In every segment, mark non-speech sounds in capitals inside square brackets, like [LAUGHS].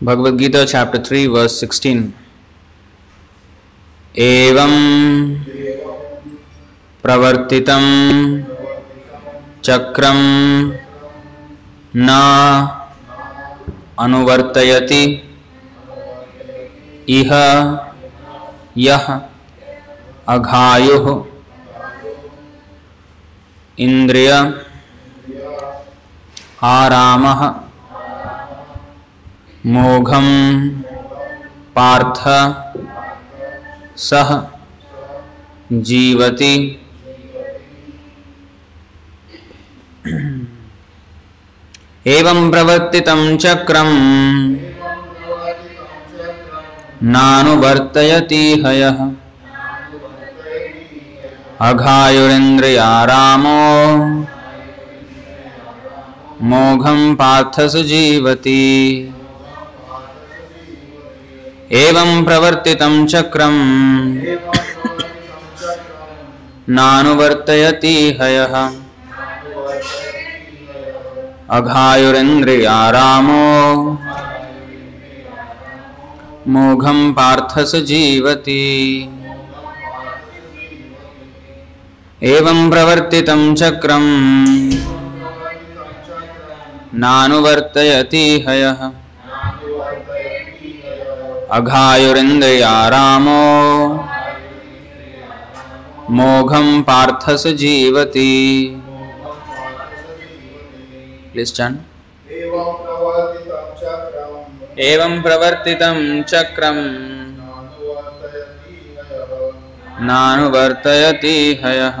Bhagavad Gita, chapter 3, verse 16. एवं प्रवर्तितं चक्रं न अनुवर्तयति इह यः अघायुः इन्द्रिय आरामः मोघं पार्थ सः जीवति। एवं प्रवर्तितं चक्रम् नानुवर्तयति हयः। अघायुरिन्द्रियारामो मोघं पार्थसु जीवति। एवं प्रवर्तितं चक्रं। नानुवर्तयति हयः। अघायुरिन्द्रियारामो। मोघं पार्थ स जीवति। एवं प्रवर्तितं चक्रं। नानुवर्तयति हयः। अघायुरिन्द्रिया रामो मोघं पार्थस जीवति। लिस्टन् एवं प्रवर्तितं चक्रम् नानुवर्तयति हयः।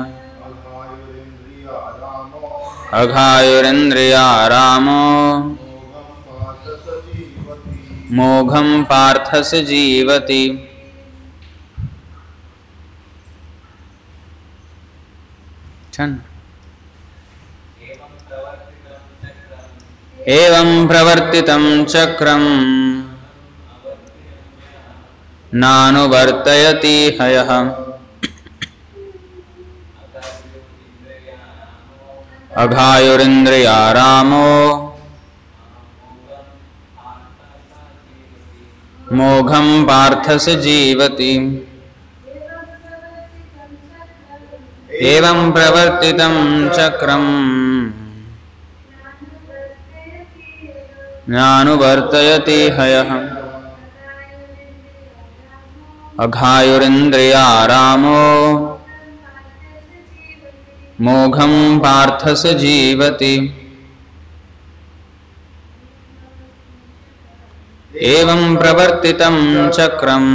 अघायुरिन्द्रिया रामो मोघं पार्थस जीवति। एवं प्रवर्तितं चक्रम् नानुवर्तयति हयः। अघायुरिन्द्रियारामो। मोघं पार्थ स जीवति। एवं प्रवर्तितं चक्रम्। नानुवर्तयति हयः। अघायुरिन्द्रियारामो। मोघं पार्थ स जीवति एवं प्रवर्तितं चक्रम्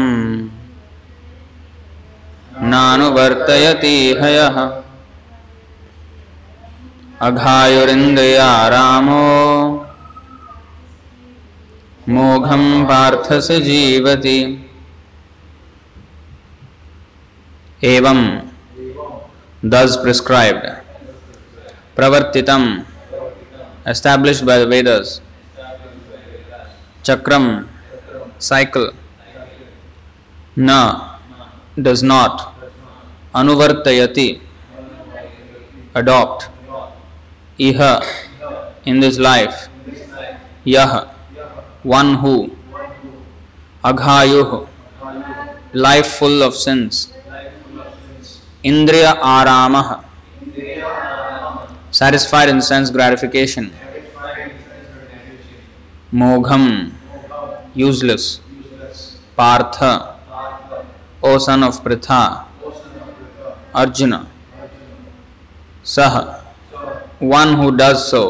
नानुवर्तयति हयः। अघायुरिन्द्रया रामो मोघं पार्थस जीवति। एवं दस् prescribed प्रवर्तितं। Established by Vedas chakram cycle na does not anuvartayati adopt iha in this life yah one who aghayuh life full of sins indriya aramah satisfied in sense gratification mogham useless partha o son of pritha arjuna sah one who does so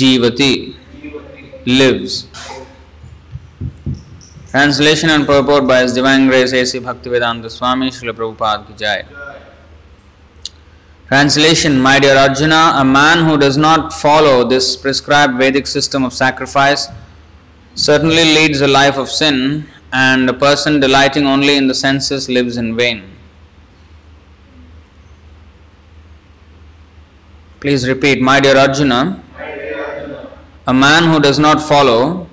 jivati lives Translation and purport by His Divine Grace A.C. Bhaktivedanta Swami Srila Prabhupada Ki Jai. Translation My dear Arjuna, a man who does not follow this prescribed Vedic system of sacrifice certainly leads a life of sin, and a person delighting only in the senses lives in vain. Please repeat, my dear Arjuna, a man who does not follow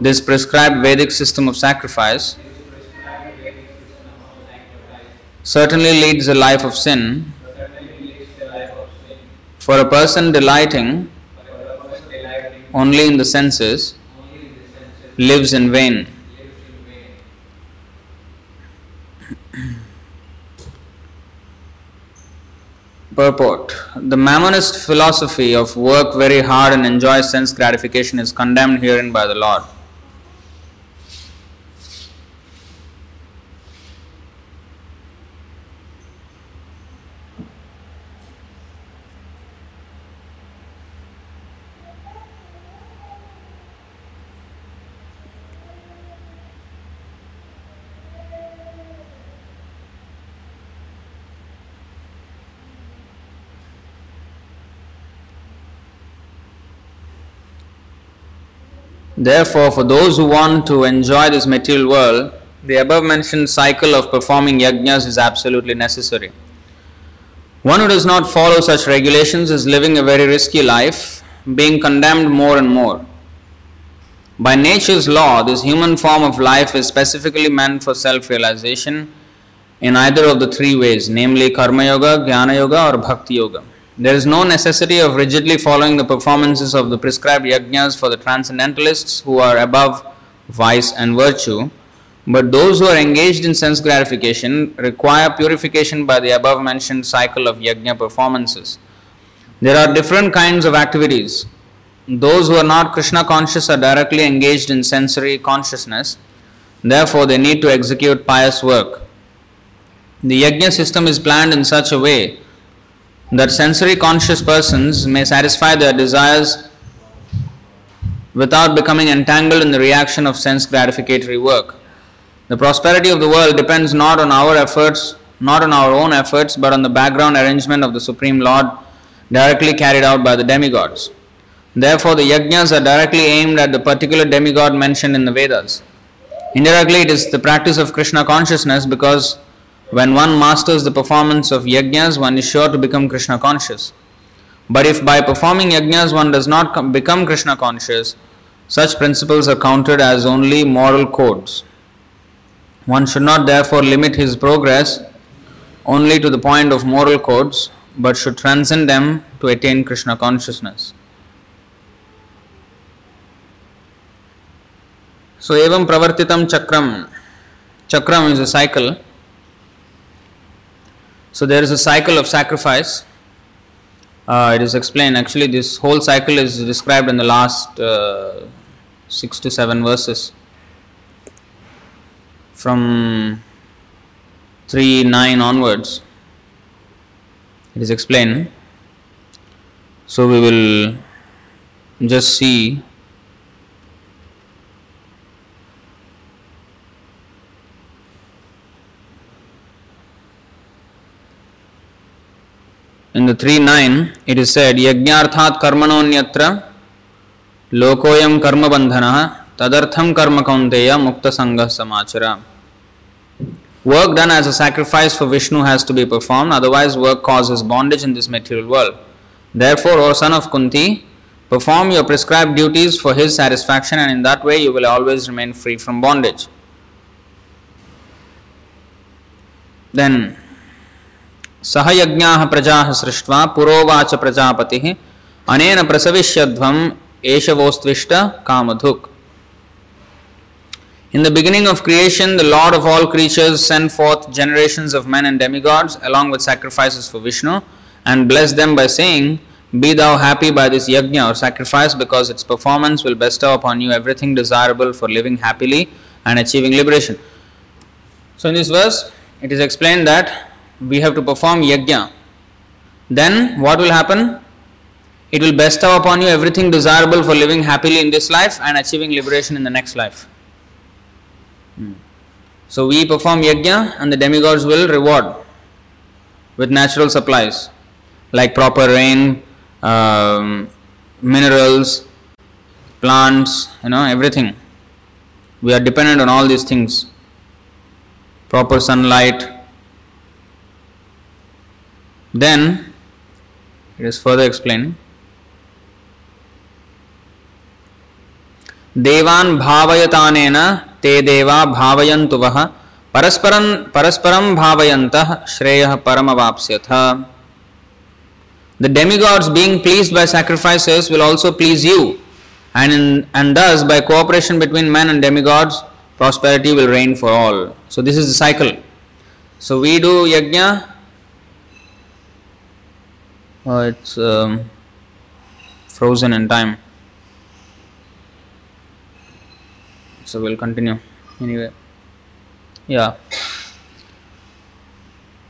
this prescribed Vedic system of sacrifice certainly leads a life of sin. For a person delighting only in the senses lives in vain. [CLEARS THROAT] Purport The Mammonist philosophy of work very hard and enjoy sense gratification is condemned herein by the Lord. Therefore, for those who want to enjoy this material world, the above mentioned cycle of performing yajnas is absolutely necessary. One who does not follow such regulations is living a very risky life, being condemned more and more. By nature's law, this human form of life is specifically meant for self realization in either of the three ways, namely Karma Yoga, Jnana Yoga, or Bhakti Yoga. There is no necessity of rigidly following the performances of the prescribed yajnas for the transcendentalists who are above vice and virtue, but those who are engaged in sense gratification require purification by the above mentioned cycle of yajna performances. There are different kinds of activities. Those who are not Krishna conscious are directly engaged in sensory consciousness, therefore, they need to execute pious work. The yajna system is planned in such a way that sensory conscious persons may satisfy their desires without becoming entangled in the reaction of sense gratificatory work. The prosperity of the world depends not on our efforts, not on our own efforts, but on the background arrangement of the Supreme Lord directly carried out by the demigods. Therefore, the yajnas are directly aimed at the particular demigod mentioned in the Vedas. Indirectly, it is the practice of Krishna consciousness because when one masters the performance of yajnas, one is sure to become Krishna conscious. But if by performing yajnas one does not com- become Krishna conscious, such principles are counted as only moral codes. One should not therefore limit his progress only to the point of moral codes, but should transcend them to attain Krishna consciousness. So, evam pravartitam chakram. Chakram is a cycle. So, there is a cycle of sacrifice. Uh, it is explained, actually, this whole cycle is described in the last uh, six to seven verses. From 3 9 onwards, it is explained. So, we will just see in the 3 9 it is said यज्ञार्थात् कर्मणोऽन्यत्र लोकोऽयं कर्मबन्धनः तदर्थं कर्म कौन्तेय मुक्तसङ्गः समाचर Work done as a sacrifice for Vishnu has to be performed, otherwise, work causes bondage in this material world. Therefore, O son of Kunti, perform your prescribed duties for his satisfaction, and in that way you will always remain free from bondage. Then, सहयज्ञाः प्रजाः सृष्ट्वा पुरोवाच प्रजापतिः अनेन प्रसविष्यध्वम् एषवोस्त्विष्ट कामधुक् In the beginning of creation, the Lord of all creatures sent forth generations of men and demigods along with sacrifices for Vishnu and blessed them by saying, Be thou happy by this yajna or sacrifice because its performance will bestow upon you everything desirable for living happily and achieving liberation. So, in this verse, it is explained that we have to perform yajna. Then, what will happen? It will bestow upon you everything desirable for living happily in this life and achieving liberation in the next life. So we perform yajna and the demigods will reward with natural supplies like proper rain, um, minerals, plants, you know, everything. We are dependent on all these things. Proper sunlight. Then it is further explained. देवान् भावयतानेन ते देवा भावयन्तु वः परस्परं परस्परं भावयन्तः श्रेयः परमवाप्स्यथ The demigods being pleased by sacrifices will also please you And, in, and thus, by cooperation between men and demigods, prosperity will reign for all. So, this is the cycle. So, we do yajna. Oh, it's um, frozen in time. So, we'll continue anyway. Yeah.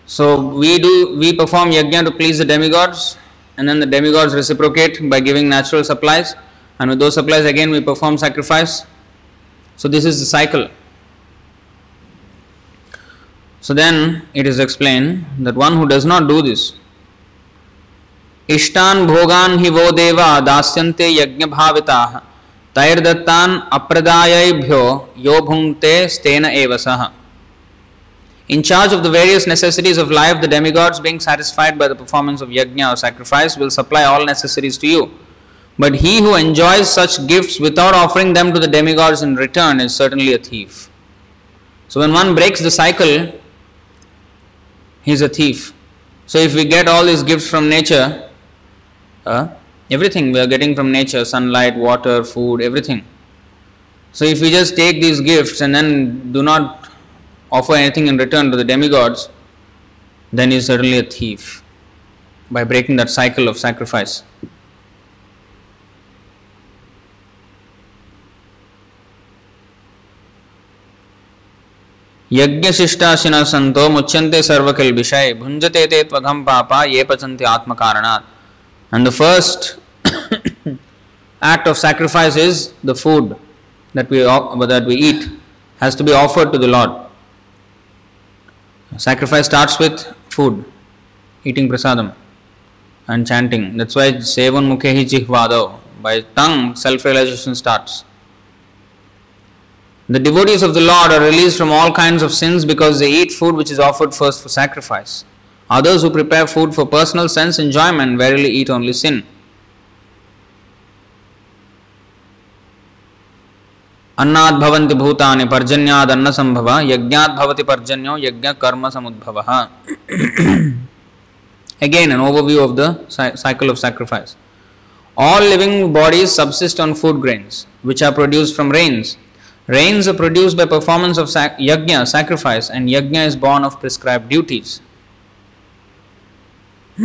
So we do we perform yajna to please the demigods, and then the demigods reciprocate by giving natural supplies, and with those supplies again we perform sacrifice. So this is the cycle. So then it is explained that one who does not do this, इष्टान भोगान ही वो देवा दास्यन्ते यज्ञ भाविता तैर्दत्तान अप्रदायभ्यो यो भुंक्ते स्तेन एव सह In charge of the various necessities of life, the demigods, being satisfied by the performance of yajna or sacrifice, will supply all necessaries to you. But he who enjoys such gifts without offering them to the demigods in return is certainly a thief. So, when one breaks the cycle, he is a thief. So, if we get all these gifts from nature, uh, everything we are getting from nature sunlight, water, food, everything. So, if we just take these gifts and then do not offer anything in return to the demigods, then he is certainly a thief by breaking that cycle of sacrifice. यज्ञशिष्टाशिन संतो मुच्यन्ते सर्वकिल विषय भुंजते ते त्वघम पापा ये पचन्ते आत्म कारणात् and the first [COUGHS] act of sacrifice is the food that we that we eat has to be offered to the lord Sacrifice starts with food, eating prasadam and chanting. That's why Sevonmukhe Hi Jihvadau, by tongue, self realization starts. The devotees of the Lord are released from all kinds of sins because they eat food which is offered first for sacrifice. Others who prepare food for personal sense enjoyment verily eat only sin. अन्नाद भवन्ति भूतानि पर्जन्याद अन्न संभव यज्ञाद भवति पर्जन्यो यज्ञ कर्म समुद्भव again an overview of the cycle of sacrifice all living bodies subsist on food grains which are produced from rains rains are produced by performance of sac- yajna sacrifice and yajna is born of prescribed duties So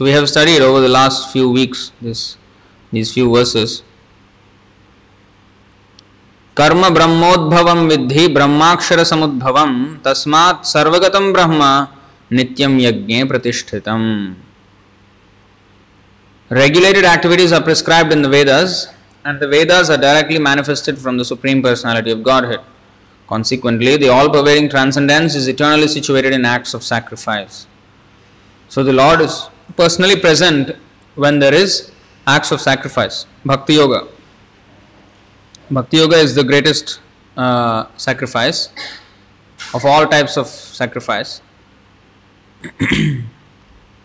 we have studied over the last few weeks this these few verses. कर्म ब्रह्मोद्भवम विद्धि ब्रह्माक्षर समुद्भवम तस्मात् सर्वगतम ब्रह्म नित्यम यज्ञे प्रतिष्ठितम Regulated activities are prescribed in the Vedas, and the Vedas are directly manifested from the Supreme Personality of Godhead. Consequently, the all pervading transcendence is eternally situated in acts of sacrifice. So, the Lord is personally present when there is acts of sacrifice. Bhakti Yoga. Bhakti Yoga is the greatest uh, sacrifice of all types of sacrifice. [CLEARS THROAT]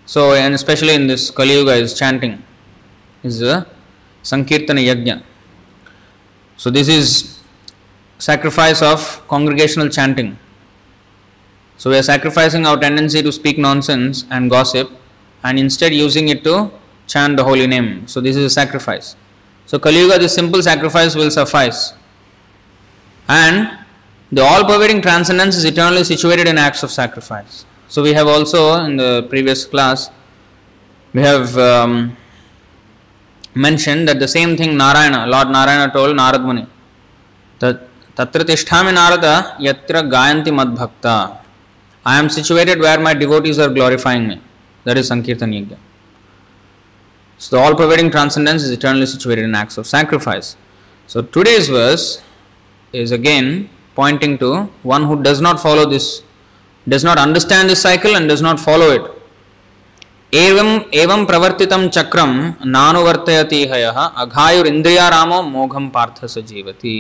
so, and especially in this Kali Yuga, is chanting, is the Sankirtana Yajna. So, this is sacrifice of congregational chanting. So, we are sacrificing our tendency to speak nonsense and gossip and instead using it to chant the holy name. So, this is a sacrifice. So, Kali Yuga, this simple sacrifice will suffice. And the all pervading transcendence is eternally situated in acts of sacrifice. So, we have also in the previous class, we have um, mentioned that the same thing Narayana, Lord Narayana told Narad Muni. that तत्र तिष्ठा नारद, यत्र गायन्ति मद्भक्त। I am situated where my devotees are glorifying me that is sankirtan yajna so all providing transcendence is eternally situated in acts of sacrifice so today's verse is again pointing to one who does not follow this does not understand this cycle and does not follow it एवं एवं प्रवर्ति चक्रम नानुवर्तयती हय अघायुरीद्रिया रामो मोघम पार्थ स जीवती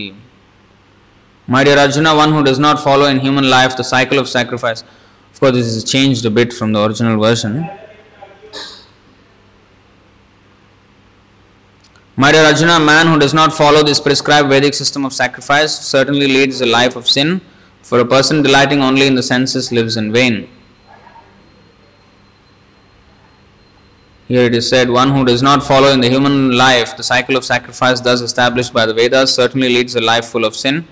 My dear Arjuna, one who does not follow in human life the cycle of sacrifice, of course, this is changed a bit from the original version. My dear Arjuna, man who does not follow this prescribed Vedic system of sacrifice certainly leads a life of sin, for a person delighting only in the senses lives in vain. Here it is said, one who does not follow in the human life the cycle of sacrifice thus established by the Vedas certainly leads a life full of sin.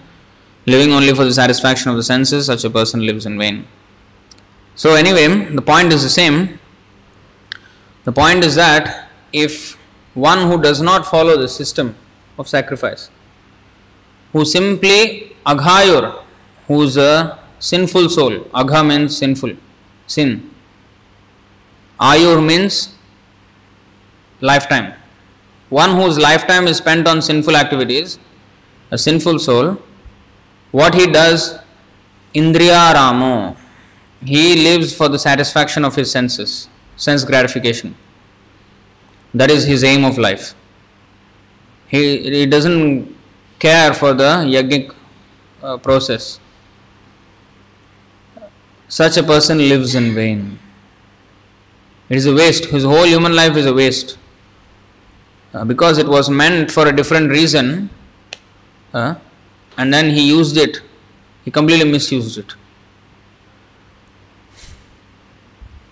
Living only for the satisfaction of the senses, such a person lives in vain. So, anyway, the point is the same. The point is that if one who does not follow the system of sacrifice, who simply aghayur, who is a sinful soul, agha means sinful, sin, ayur means lifetime. One whose lifetime is spent on sinful activities, a sinful soul, what he does, indriya ramo, he lives for the satisfaction of his senses, sense gratification. That is his aim of life. He, he doesn't care for the yogic uh, process. Such a person lives in vain. It is a waste. His whole human life is a waste. Uh, because it was meant for a different reason, uh, and then he used it, he completely misused it.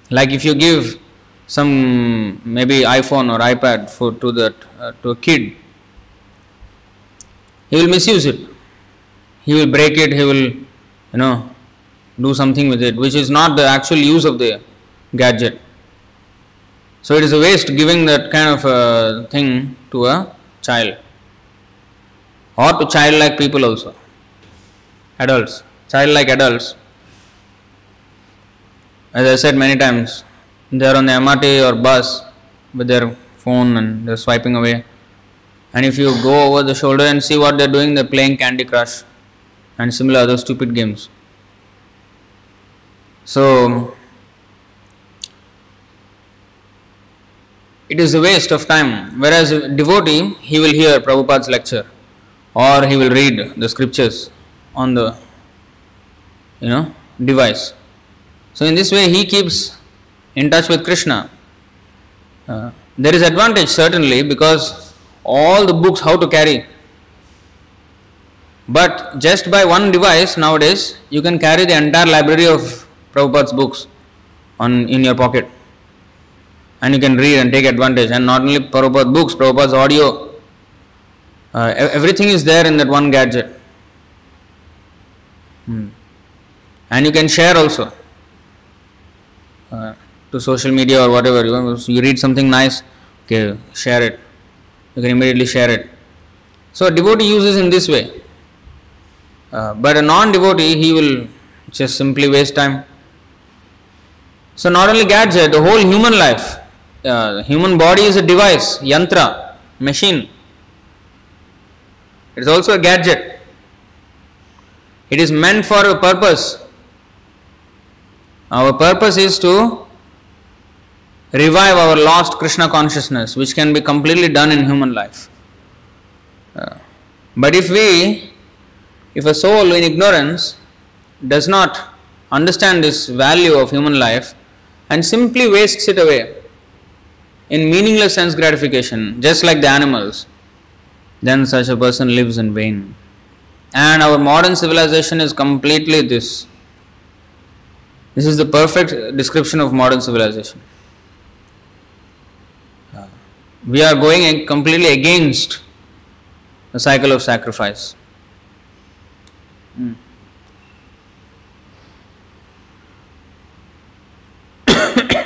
Like if you give some maybe iPhone or iPad for to that uh, to a kid, he will misuse it. He will break it. He will, you know, do something with it, which is not the actual use of the gadget. So it is a waste giving that kind of a thing to a child or to childlike people also, adults, childlike adults. As I said many times, they are on the MRT or bus with their phone and they're swiping away. And if you go over the shoulder and see what they're doing, they're playing Candy Crush and similar other stupid games. So it is a waste of time. Whereas a devotee, he will hear Prabhupada's lecture or he will read the scriptures on the you know device. So in this way he keeps in touch with Krishna. Uh, there is advantage certainly because all the books how to carry. But just by one device nowadays you can carry the entire library of Prabhupada's books on in your pocket. And you can read and take advantage. And not only Prabhupada's books, Prabhupada's audio, uh, everything is there in that one gadget. Hmm. And you can share also uh, to social media or whatever. You, you read something nice, okay, share it. You can immediately share it. So, devotee uses in this way. Uh, but a non devotee, he will just simply waste time. So, not only gadget, the whole human life, uh, human body is a device, yantra, machine. It is also a gadget. It is meant for a purpose. Our purpose is to revive our lost Krishna consciousness, which can be completely done in human life. Uh, but if we, if a soul in ignorance does not understand this value of human life and simply wastes it away in meaningless sense gratification, just like the animals, then such a person lives in vain. And our modern civilization is completely this. This is the perfect description of modern civilization. We are going completely against the cycle of sacrifice. Hmm.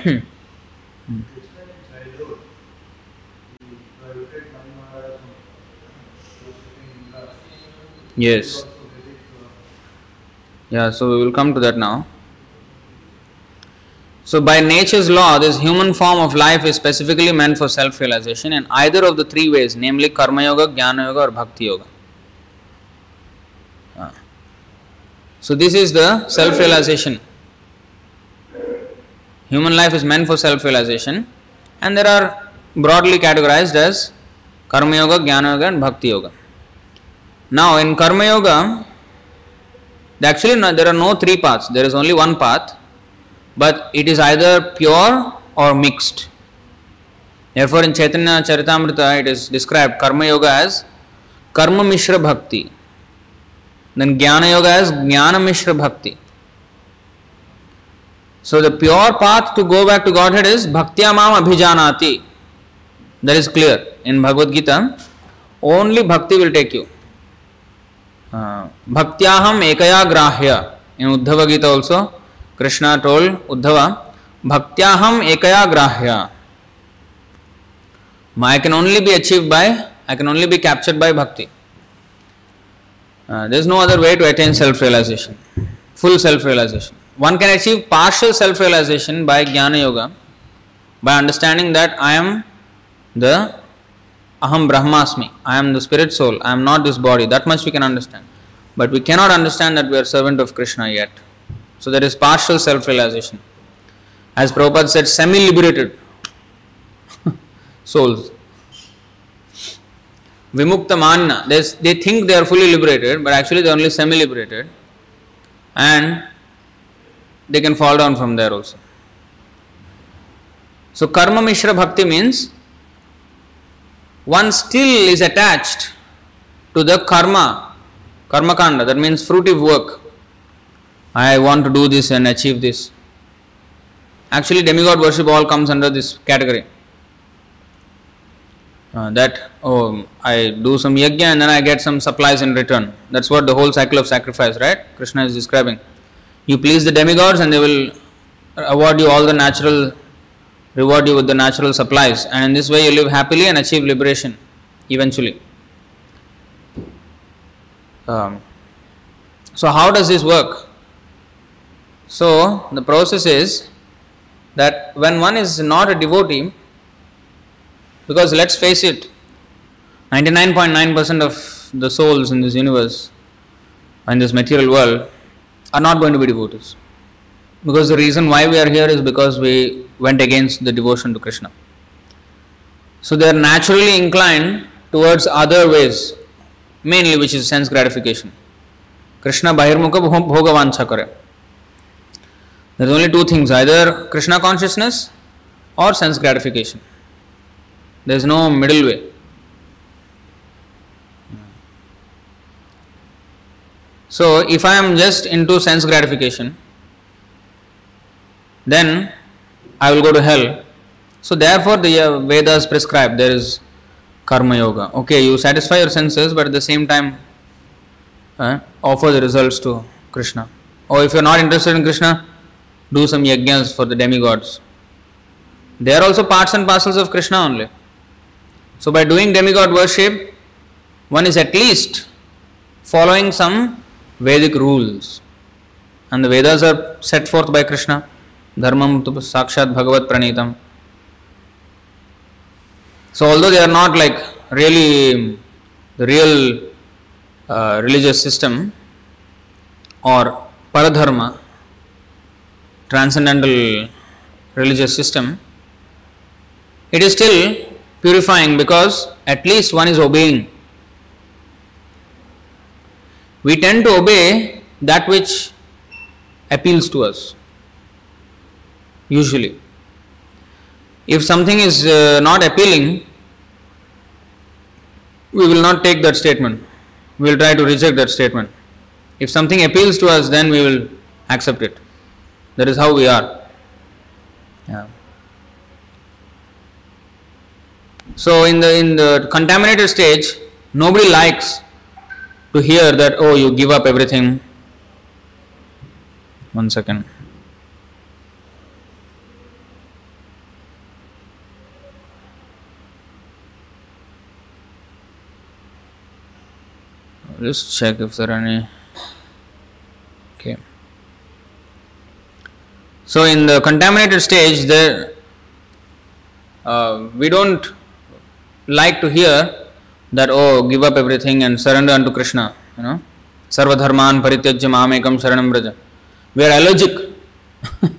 Krishna in childhood, if I look at Mani Maharaj, he was sitting in the Yes. Yeah, so we will come to that now. So, by nature's law, this human form of life is specifically meant for self realization in either of the three ways, namely Karma Yoga, Jnana Yoga, or Bhakti Yoga. So, this is the self realization. Human life is meant for self realization, and there are broadly categorized as Karma Yoga, Jnana Yoga, and Bhakti Yoga. Now, in Karma Yoga, actually no, there are no three paths, there is only one path, but it is either pure or mixed. Therefore, in Chaitanya Charitamrita, it is described Karma Yoga as Karma Mishra Bhakti, then Jnana Yoga as Jnana Mishra Bhakti. So the pure path to go back to Godhead is Bhaktya Mam Abhijanati. That is clear. In Bhagavad Gita, only bhakti will take you. Uh, Bhaktyaham Ekaya Grahya. In Uddhava Gita also, Krishna told Uddhava, Bhaktyaham Ekaya Grahya. I can only be achieved by, I can only be captured by bhakti. Uh, there is no other way to attain self realization, full self realization. One can achieve partial self realization by Jnana Yoga, by understanding that I am the Aham Brahmasmi, I am the spirit soul, I am not this body. That much we can understand. But we cannot understand that we are servant of Krishna yet. So there is partial self realization. As Prabhupada said, semi liberated [LAUGHS] souls. Vimukta manna, they, think they are fully liberated, but actually they are only semi liberated, and they can fall down from there also. So, karma mishra bhakti means one still is attached to the karma, karma kanda, that means fruitive work. I want to do this and achieve this. Actually, demigod worship all comes under this category. Uh, that oh I do some yajna and then I get some supplies in return. That's what the whole cycle of sacrifice, right? Krishna is describing. You please the demigods and they will award you all the natural, reward you with the natural supplies, and in this way you live happily and achieve liberation eventually. Um, so how does this work? So the process is that when one is not a devotee because let's face it, 99.9% of the souls in this universe, in this material world, are not going to be devotees. Because the reason why we are here is because we went against the devotion to Krishna. So they are naturally inclined towards other ways, mainly which is sense gratification. Krishna bahirmukha bhogavancha kare. There is only two things either Krishna consciousness or sense gratification. There is no middle way. So, if I am just into sense gratification, then I will go to hell. So, therefore, the uh, Vedas prescribe there is karma yoga. Okay, you satisfy your senses, but at the same time, uh, offer the results to Krishna. Or if you are not interested in Krishna, do some yajnas for the demigods. They are also parts and parcels of Krishna only. So, by doing demigod worship, one is at least following some Vedic rules. And the Vedas are set forth by Krishna. धर्म तो साक्षात भगवत प्रणीतम. So although they are not like really real religious system or paradharma transcendental religious system it is still purifying because at least one is obeying we tend to obey that which appeals to us usually. If something is uh, not appealing, we will not take that statement. We will try to reject that statement. If something appeals to us, then we will accept it. That is how we are. Yeah. So in the in the contaminated stage, nobody likes to hear that oh you give up everything. One second. Just check if there are any. Okay. So in the contaminated stage, there uh, we don't like to hear that oh give up everything and surrender unto Krishna. You know, sarvadharman parityajya mamekam sharanam braja. We are allergic. [LAUGHS]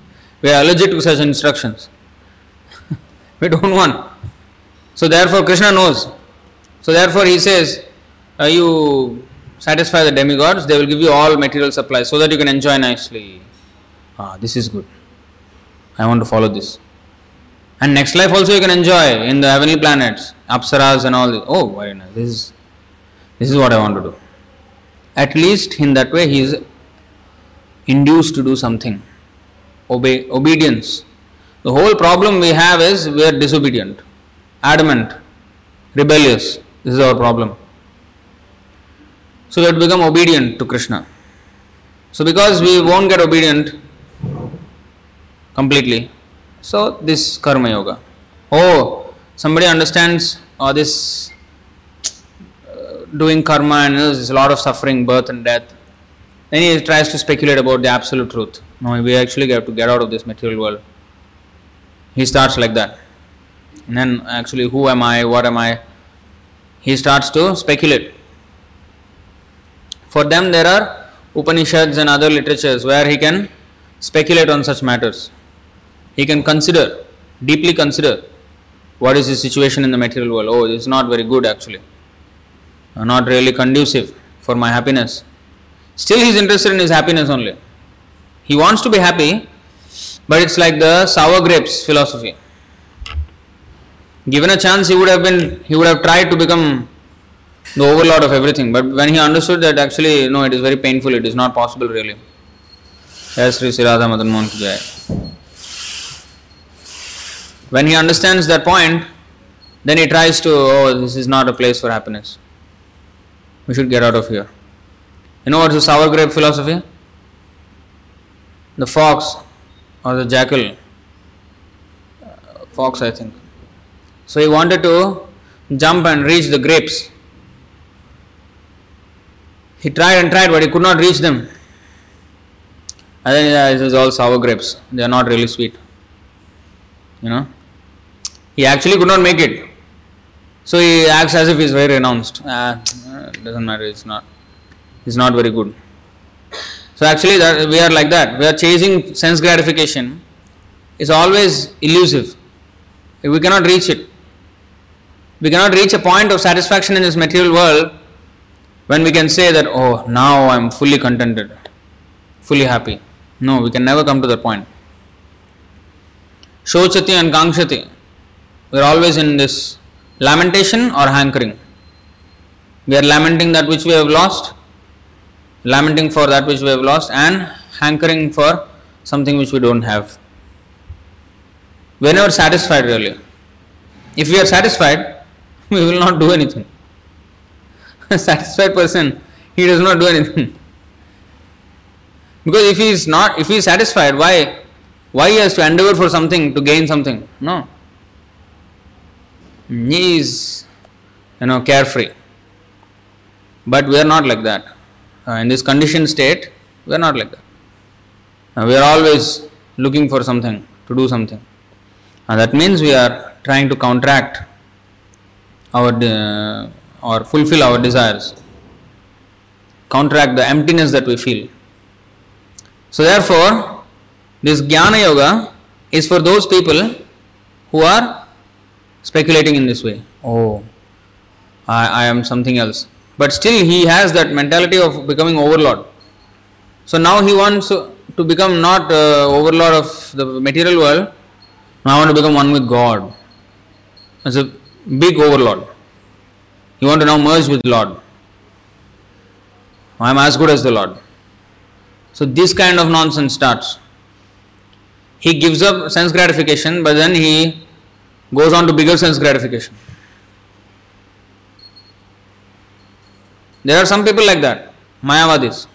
we are allergic to such instructions. [LAUGHS] we don't want. So therefore Krishna knows. So therefore he says, uh, you satisfy the demigods, they will give you all material supplies so that you can enjoy nicely. Ah, this is good. I want to follow this. And next life also you can enjoy in the heavenly planets, apsaras and all this. Oh, very nice. This is this is what I want to do. At least in that way he is induced to do something. obey obedience. The whole problem we have is we are disobedient, adamant, rebellious. This is our problem. So to become obedient to Krishna. So because we won't get obedient completely, so this karma yoga. Oh, somebody understands uh, this uh, doing karma and there's a lot of suffering, birth and death. Then he tries to speculate about the absolute truth. No, we actually have to get out of this material world. He starts like that. And then actually, who am I? What am I? He starts to speculate. For them, there are Upanishads and other literatures where he can speculate on such matters. He can consider, deeply consider, what is the situation in the material world. Oh, this is not very good actually, not really conducive for my happiness. Still, he is interested in his happiness only. He wants to be happy, but it's like the sour grapes philosophy. Given a chance, he would have been, he would have tried to become the overlord of everything. But when he understood that actually, no, it is very painful, it is not possible really. Yes, Sri Madan. When he understands that point, then he tries to, oh, this is not a place for happiness. We should get out of here. You know what's the sour grape philosophy? The fox or the jackal, uh, fox, I think. So he wanted to jump and reach the grapes. He tried and tried, but he could not reach them. And then yeah, this is all sour grapes. They are not really sweet. You know, he actually could not make it. So he acts as if he is very renounced. Ah, doesn't matter. It's not. It's not very good. So actually, that we are like that. We are chasing sense gratification. It's always elusive. We cannot reach it. We cannot reach a point of satisfaction in this material world when we can say that, oh, now I am fully contented, fully happy. No, we can never come to that point. Shochati and Kangshati. We are always in this lamentation or hankering. We are lamenting that which we have lost, lamenting for that which we have lost, and hankering for something which we don't have. We are never satisfied really. If we are satisfied, [LAUGHS] we will not do anything. [LAUGHS] Satisfied person, he does not do anything. [LAUGHS] Because if he is not, if he is satisfied, why? Why he has to endeavor for something to gain something? No. He is, you know, carefree. But we are not like that. Uh, in this conditioned state, we are not like that. Uh, we are always looking for something, to do something. And that means we are trying to counteract our uh, or fulfill our desires, counteract the emptiness that we feel. So, therefore, this Jnana Yoga is for those people who are speculating in this way. Oh, I, I am something else. But still, he has that mentality of becoming overlord. So, now he wants to become not uh, overlord of the material world. Now, I want to become one with God. As a big overlord. You want to now merge with Lord. I am as good as the Lord. So this kind of nonsense starts. He gives up sense gratification, but then he goes on to bigger sense gratification. There are some people like that, Mayavadis.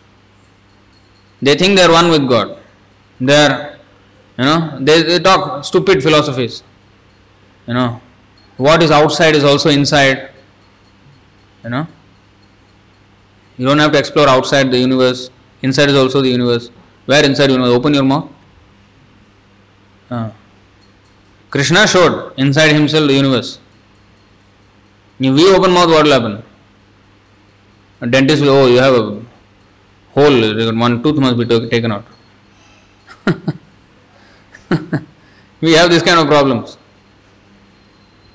They think they are one with God. They are, you know, they, they talk stupid philosophies. You know, what is outside is also inside. You know, you don't have to explore outside the universe. Inside is also the universe. Where inside universe? Open your mouth. Uh. Krishna showed inside himself the universe. If we open mouth, what will happen? A dentist will, oh, you have a hole, one tooth must be taken out. [LAUGHS] we have this kind of problems.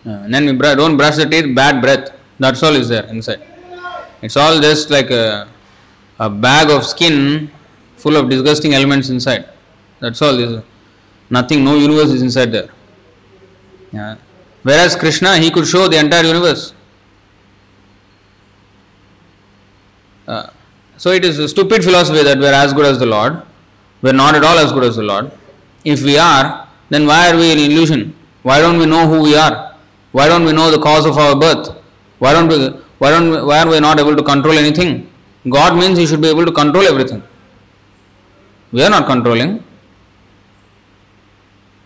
Uh, and then we br- don't brush the teeth, bad breath. That's all is there inside. It's all just like a, a bag of skin full of disgusting elements inside. That's all. is nothing, no universe is inside there. Yeah. Whereas Krishna, he could show the entire universe. Uh, so it is a stupid philosophy that we are as good as the Lord. We are not at all as good as the Lord. if we are, then why are we in illusion? Why don't we know who we are? Why don't we know the cause of our birth? Why don't we why don't why are we not able to control anything? God means he should be able to control everything. We are not controlling.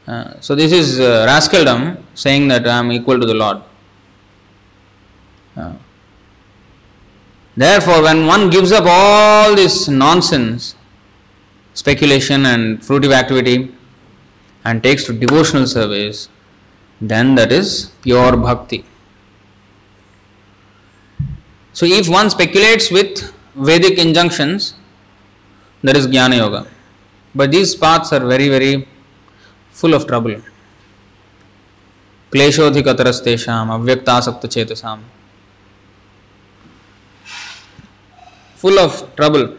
Uh, so this is uh, rascaldom saying that I am equal to the Lord. Uh, therefore, when one gives up all this nonsense, speculation and fruitive activity, and takes to devotional service, then that is pure bhakti. So, if one speculates with Vedic injunctions, that is Jnana Yoga. But these paths are very, very full of trouble. क्लेशोधिकतरस्तेषाम अव्यक्तासक्त चेतसाम full of trouble.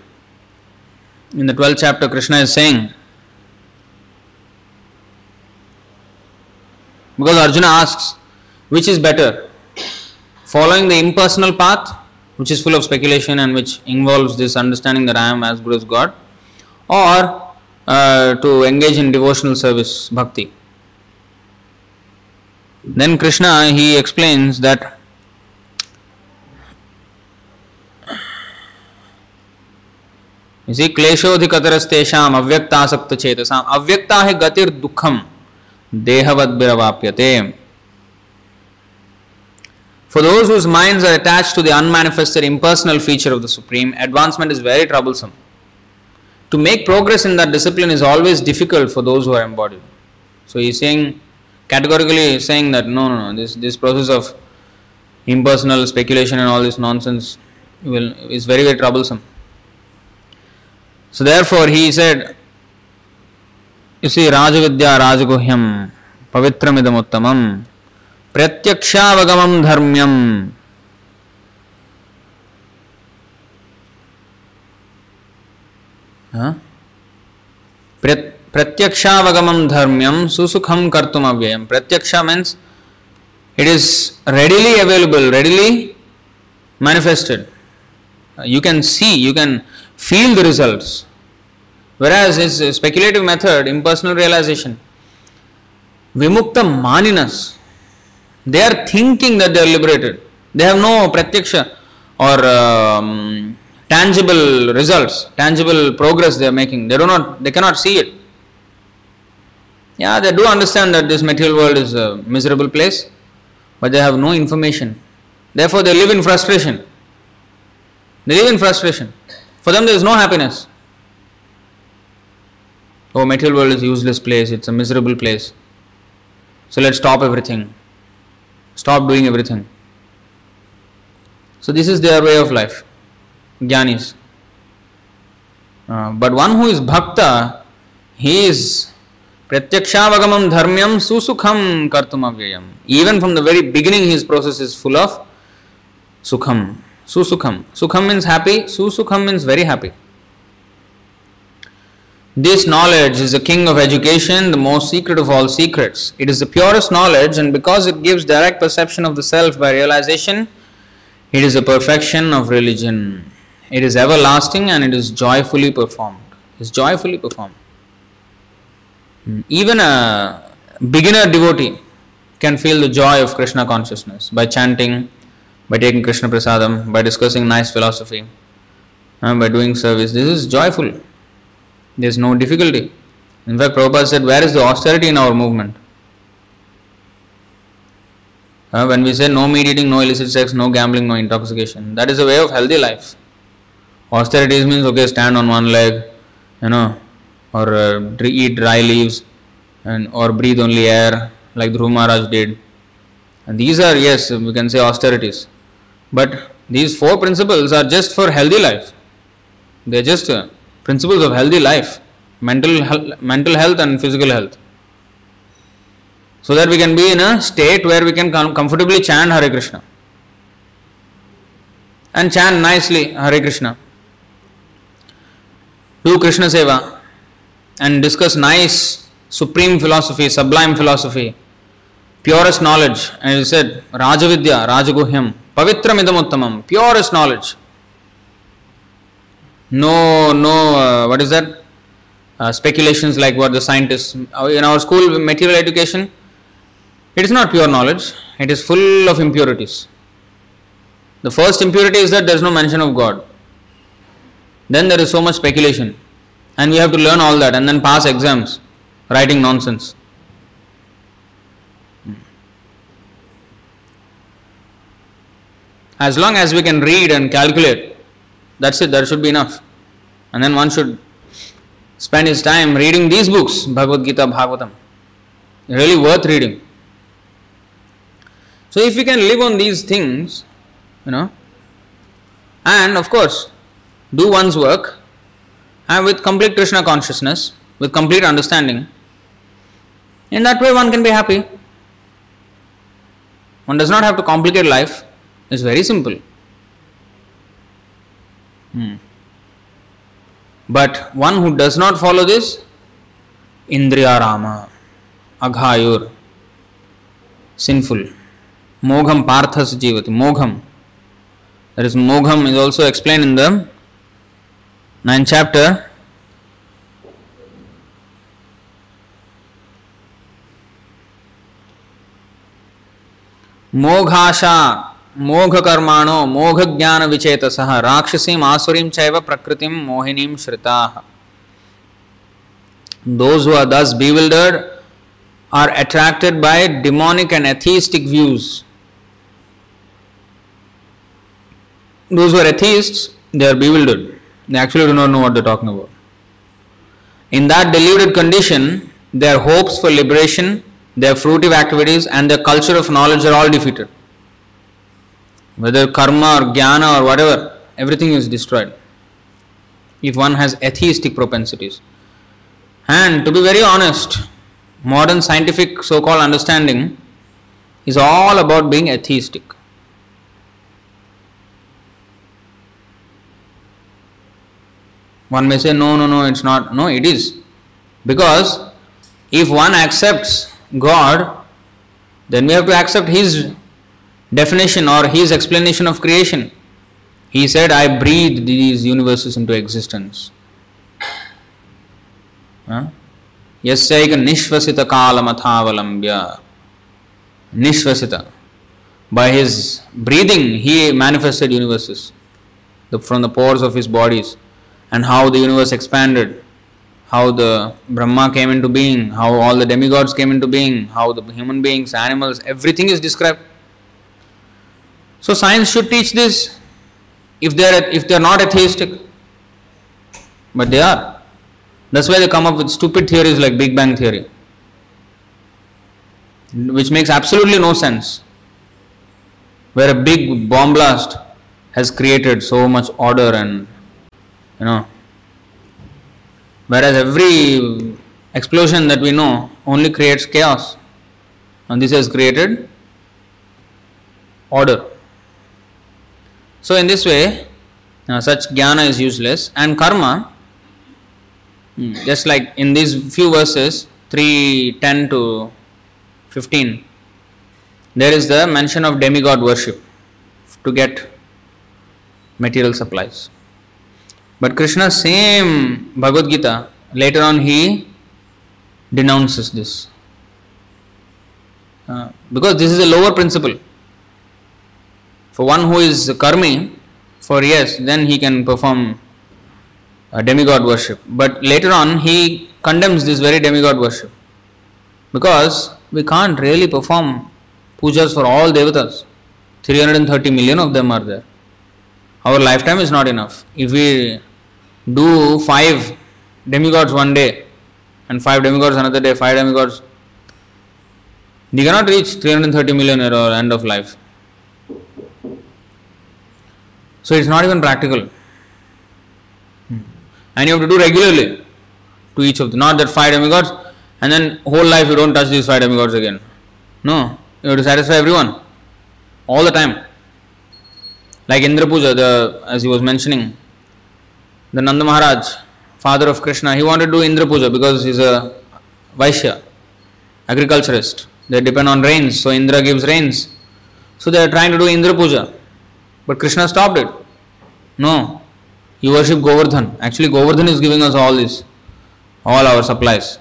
In the 12th chapter, Krishna is saying, because Arjuna asks, which is better? Following the impersonal path, which is full of speculation and which involves this understanding that I am as good as God, or uh, to engage in devotional service, bhakti. Then Krishna he explains that You see, क्लेशोधिकतरस्तेषाम अव्यक्तासक्त चेतसाम अव्यक्ता है गतिर दुखम देहवद्भिरवाप्यते for those whose minds are attached to the unmanifested impersonal feature of the Supreme, advancement is very troublesome. To make progress in that discipline is always difficult for those who are embodied. So he is saying, categorically saying that no, no, no, this, this process of impersonal speculation and all this nonsense will is very, very troublesome. So therefore he said, you see, Rajavidya Rajaguhyam Pavitramidam Uttamam Pratyakshavagam Dharmyam huh? Prat- Pratyakshavagam Dharmyam Susukham Kartum Avyayam Pratyaksha means it is readily available, readily manifested. You can see, you can feel the results. Whereas his speculative method, impersonal realization, Vimukta Maninas, they are thinking that they are liberated. They have no pratyaksha or um, tangible results, tangible progress they are making. They do not, they cannot see it. Yeah, they do understand that this material world is a miserable place, but they have no information. Therefore, they live in frustration. They live in frustration. For them, there is no happiness. Oh, material world is a useless place. It's a miserable place. So let's stop everything. Stop doing everything. So this is their way of life. Jnanis. Uh, but one who is bhakta, he is pratyakshaavagamam dharmyam susukham kartum avyayam. Even from the very beginning, his process is full of sukham. Susukham. Sukham means happy, Susukham means very happy. This knowledge is the king of education, the most secret of all secrets. It is the purest knowledge, and because it gives direct perception of the self by realization, it is the perfection of religion. It is everlasting and it is joyfully performed. It is joyfully performed. Even a beginner devotee can feel the joy of Krishna consciousness by chanting, by taking Krishna Prasadam, by discussing nice philosophy, and by doing service. This is joyful. There is no difficulty. In fact, Prabhupada said, Where is the austerity in our movement? Uh, when we say no meat eating, no illicit sex, no gambling, no intoxication, that is a way of healthy life. Austerities means okay, stand on one leg, you know, or uh, eat dry leaves, and or breathe only air, like Dhruv Maharaj did. And these are yes, we can say austerities, but these four principles are just for healthy life. They are just uh, principles of healthy life, mental health, mental health and physical health. So that we can be in a state where we can com- comfortably chant Hare Krishna and chant nicely Hare Krishna. Do Krishna Seva and discuss nice, supreme philosophy, sublime philosophy, purest knowledge. And he said, Rajavidya, Rajaguhyam, Pavitram idamuttamam, purest knowledge. No, no, uh, what is that? uh, speculations like what the scientists uh, in our school material education. It is not pure knowledge. It is full of impurities. The first impurity is that there is no mention of God. Then there is so much speculation, and we have to learn all that and then pass exams writing nonsense. As long as we can read and calculate, that's it, that should be enough. And then one should spend his time reading these books, Bhagavad Gita, Bhagavatam. Really worth reading. So if we can live on these things, you know, and of course, do one's work and with complete Krishna consciousness, with complete understanding, in that way one can be happy. One does not have to complicate life. It's very simple. Hmm. But one who does not follow this, Indriya Rama, Aghayur, sinful. Mogham Parthas Jivati, Mogham. There is Mogham is also explained in the ninth chapter. मोघाशा మోఘకర్మాణో మోఘజ్ఞాన విచేతస రాక్షసీం ఆసురీం చైవ ప్రకృతిం మోహినీం శ్రితా those who are thus bewildered are attracted by demonic and atheistic views. Those who are atheists, they are bewildered. They actually do not know what they are talking about. In that deluded condition, their hopes for liberation, their fruitive activities, and their culture of knowledge are all defeated. Whether karma or jnana or whatever, everything is destroyed. If one has atheistic propensities. And to be very honest, modern scientific so called understanding is all about being atheistic. One may say, no, no, no, it's not. No, it is. Because if one accepts God, then we have to accept His definition or His explanation of creation. He said, I breathed these universes into existence. यस्यैक निश्वसित कालमथावलंब्य Nishvasita. By his breathing, he manifested universes the, from the pores of his bodies and how the universe expanded how the Brahma came into being, how all the demigods came into being, how the human beings, animals, everything is described. so science should teach this if they are if they are not atheistic. But they are. That's why they come up with stupid theories like Big Bang theory. Which makes absolutely no sense. Where a big bomb blast has created so much order and you know Whereas every explosion that we know only creates chaos. And this has created order. So, in this way, uh, such jnana is useless and karma, hmm, just like in these few verses 3 10 to 15, there is the mention of demigod worship to get material supplies. But Krishna, same Bhagavad Gita, later on he denounces this. Uh, because this is a lower principle. For one who is karmi, for yes, then he can perform a demigod worship. But later on he condemns this very demigod worship. Because we can't really perform pujas for all devatas. 330 million of them are there. Our lifetime is not enough. If we do five demigods one day and five demigods another day, five demigods, they cannot reach 330 million at our end of life. So it's not even practical. And you have to do regularly to each of them. Not that five demigods and then whole life you don't touch these five demigods again. No, you have to satisfy everyone all the time. Like Indra Puja, the, as he was mentioning, the Nanda Maharaj, father of Krishna, he wanted to do Indra Puja because he's a Vaishya, agriculturist. They depend on rains, so Indra gives rains. So they are trying to do Indra Puja. But Krishna stopped it. No, you worship Govardhan. Actually, Govardhan is giving us all this. all our supplies.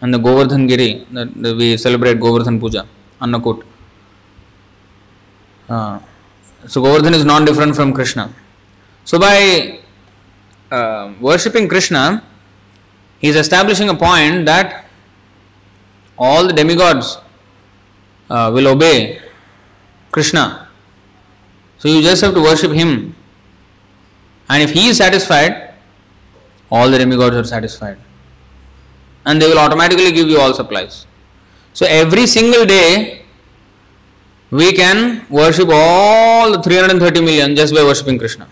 And the Govardhan Giri, that we celebrate Govardhan Puja, Annakut. Uh, so Govardhan is non different from Krishna. So by uh, worshipping Krishna, he is establishing a point that all the demigods uh, will obey Krishna. So you just have to worship him. And if he is satisfied, all the demigods are satisfied. And they will automatically give you all supplies. So every single day, we can worship all the 330 million just by worshipping Krishna.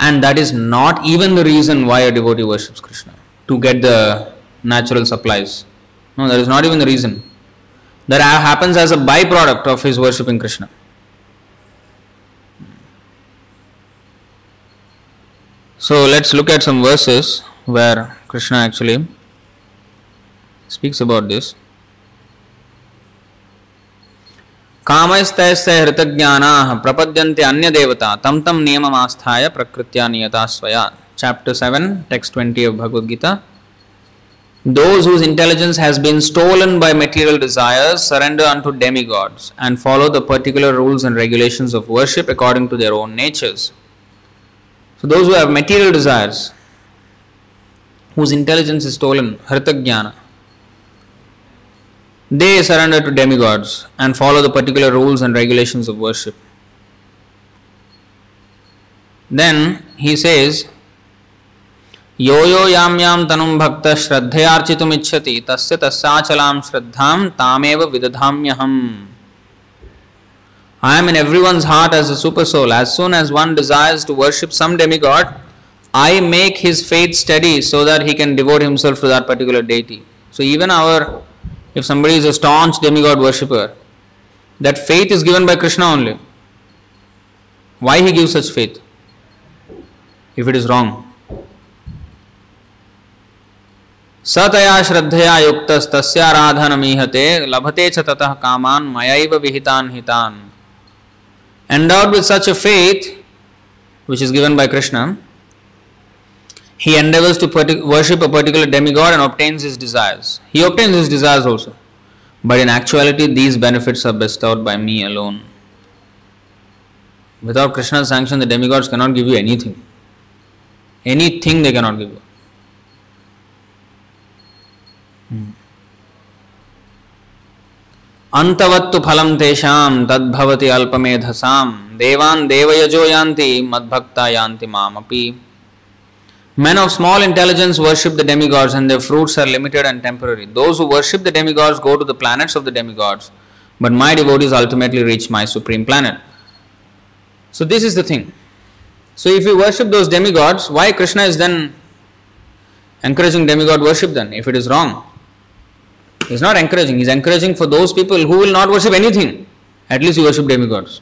And that is not even the reason why a devotee worships Krishna to get the natural supplies. No, that is not even the reason. That happens as a byproduct of his worshipping Krishna. So let's look at some verses where Krishna actually speaks about this. कामस्तैस्य हृतज्ञानाः प्रपद्यन्ते अन्यदेवता तं तं नियममास्थाय प्रकृत्या नियता स्वया chapter 7 text 20 of bhagavad gita those whose intelligence has been stolen by material desires surrender unto demigods and follow the particular rules and regulations of worship according to their own natures so those who have material desires whose intelligence is stolen hritagnyana they surrender to demigods and follow the particular rules and regulations of worship. Then he says, यो यो याम याम तनुम भक्त श्रद्धयार्चितुम इच्छति तस्य तस्याचलाम श्रद्धाम तामेव विदधाम्यहम I am in everyone's heart as a super soul. As soon as one desires to worship some demigod, I make his faith steady so that he can devote himself to that particular deity. So even our if somebody is a staunch demigod worshipper, that faith is given by Krishna only. Why he gives such faith? If it is wrong. सतया श्रद्धया युक्त तस्याराधनमीहते लभते च ततः कामान मयैव विहितान हितान endowed with such a faith which is given by krishna he endeavors to partic- worship a particular demigod and obtains his desires. He obtains his desires also. But in actuality these benefits are bestowed by me alone. Without krishna's sanction the demigods cannot give you anything. Anything they cannot give you hmm. ಅಂತವತ್ತು ಫಲಂ ತೇಷಾಂ ತದ್ಭವತಿ ಅಲ್ಪಮೇಧಸಾಂ ದೇವಾನ್ ದೇವಯಜೋ ಯಾಂತಿ ಮದ್ಭಕ್ತ ಯಾಂತಿ Men of small intelligence worship the demigods and their fruits are limited and temporary. Those who worship the demigods go to the planets of the demigods, but my devotees ultimately reach my supreme planet. So, this is the thing. So, if you worship those demigods, why Krishna is then encouraging demigod worship then, if it is wrong? He is not encouraging, he is encouraging for those people who will not worship anything. At least you worship demigods.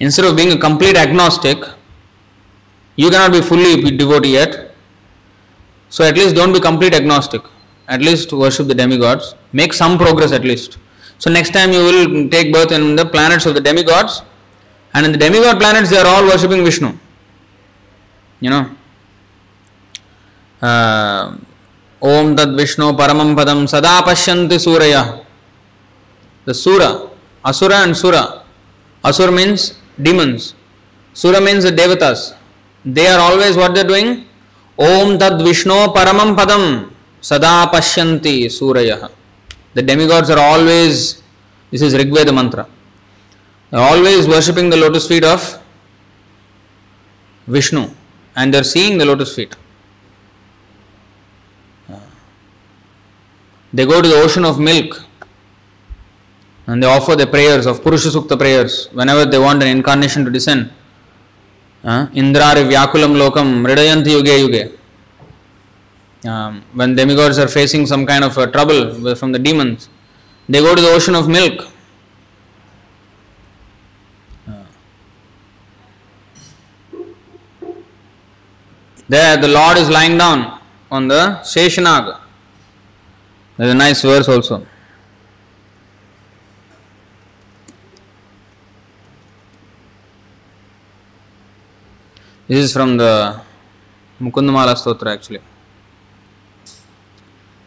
Instead of being a complete agnostic, you cannot be fully devotee yet. So at least don't be complete agnostic. At least worship the demigods. Make some progress at least. So next time you will take birth in the planets of the demigods, and in the demigod planets they are all worshipping Vishnu. You know. Uh, Om Tad Vishnu Paramam Padam Sada Pashyanti Suraya. The Sura, Asura and Sura. Asura means demons. Sura means the devatas. They are always what they are doing? Om Tad Vishnu Paramam Padam Sada Pashyanti Suraya. The demigods are always, this is Rigveda mantra, they are always worshipping the lotus feet of Vishnu and they are seeing the lotus feet. They go to the ocean of milk and they offer the prayers of Purusha Sukta prayers whenever they want an incarnation to descend. Uh, Indrari Vyakulam Lokam Ridayanti Yuge Yuge. Um, when demigods are facing some kind of uh, trouble from the demons, they go to the ocean of milk. Uh, there, the Lord is lying down on the Sheshanag. There's a nice verse also. This is from the Mukundamala Stotra actually.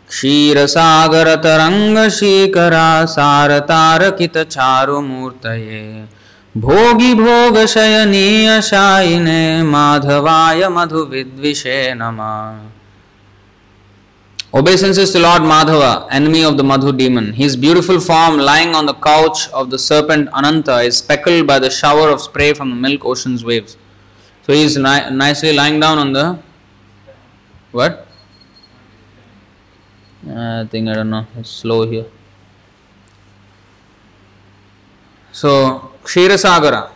क्षीरसागरतरङ्गशीकरासारतारकितचारुमूर्तये भोगि भोगशयनीयशायिने माधवाय मधुविद्विषे नमः Obeisances to Lord Madhava, enemy of the Madhu demon. His beautiful form lying on the couch of the serpent Ananta is speckled by the shower of spray from the milk ocean's waves. So he is ni- nicely lying down on the what? I think I don't know. It's slow here. So Kshirasagara,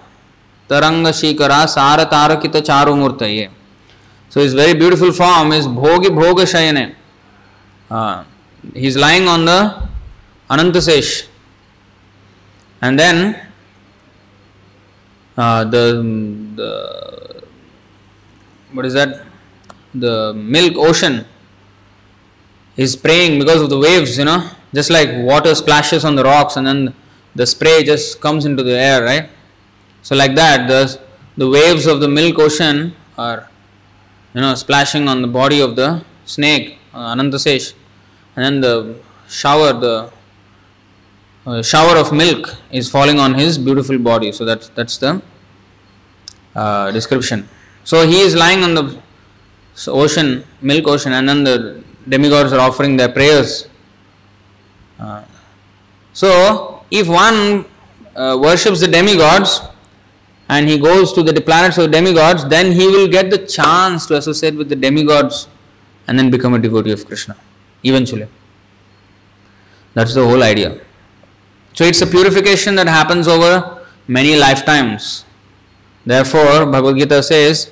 Taranga Shikara, Sara Tarakita Charumurtaye. So his very beautiful form is Bhogi Bhoga Shayane. Uh, he's lying on the Anantasesh. And then uh, the, the what is that? The milk ocean is spraying because of the waves, you know, just like water splashes on the rocks and then the spray just comes into the air, right? So like that, the the waves of the milk ocean are, you know, splashing on the body of the snake, uh, Anantasesh, and then the shower, the uh, shower of milk is falling on his beautiful body. So that's that's the uh, description. So he is lying on the ocean, milk ocean, and then the demigods are offering their prayers. Uh, so, if one uh, worships the demigods and he goes to the planets of the demigods, then he will get the chance to associate with the demigods and then become a devotee of Krishna eventually. That's the whole idea. So, it's a purification that happens over many lifetimes. Therefore, Bhagavad Gita says,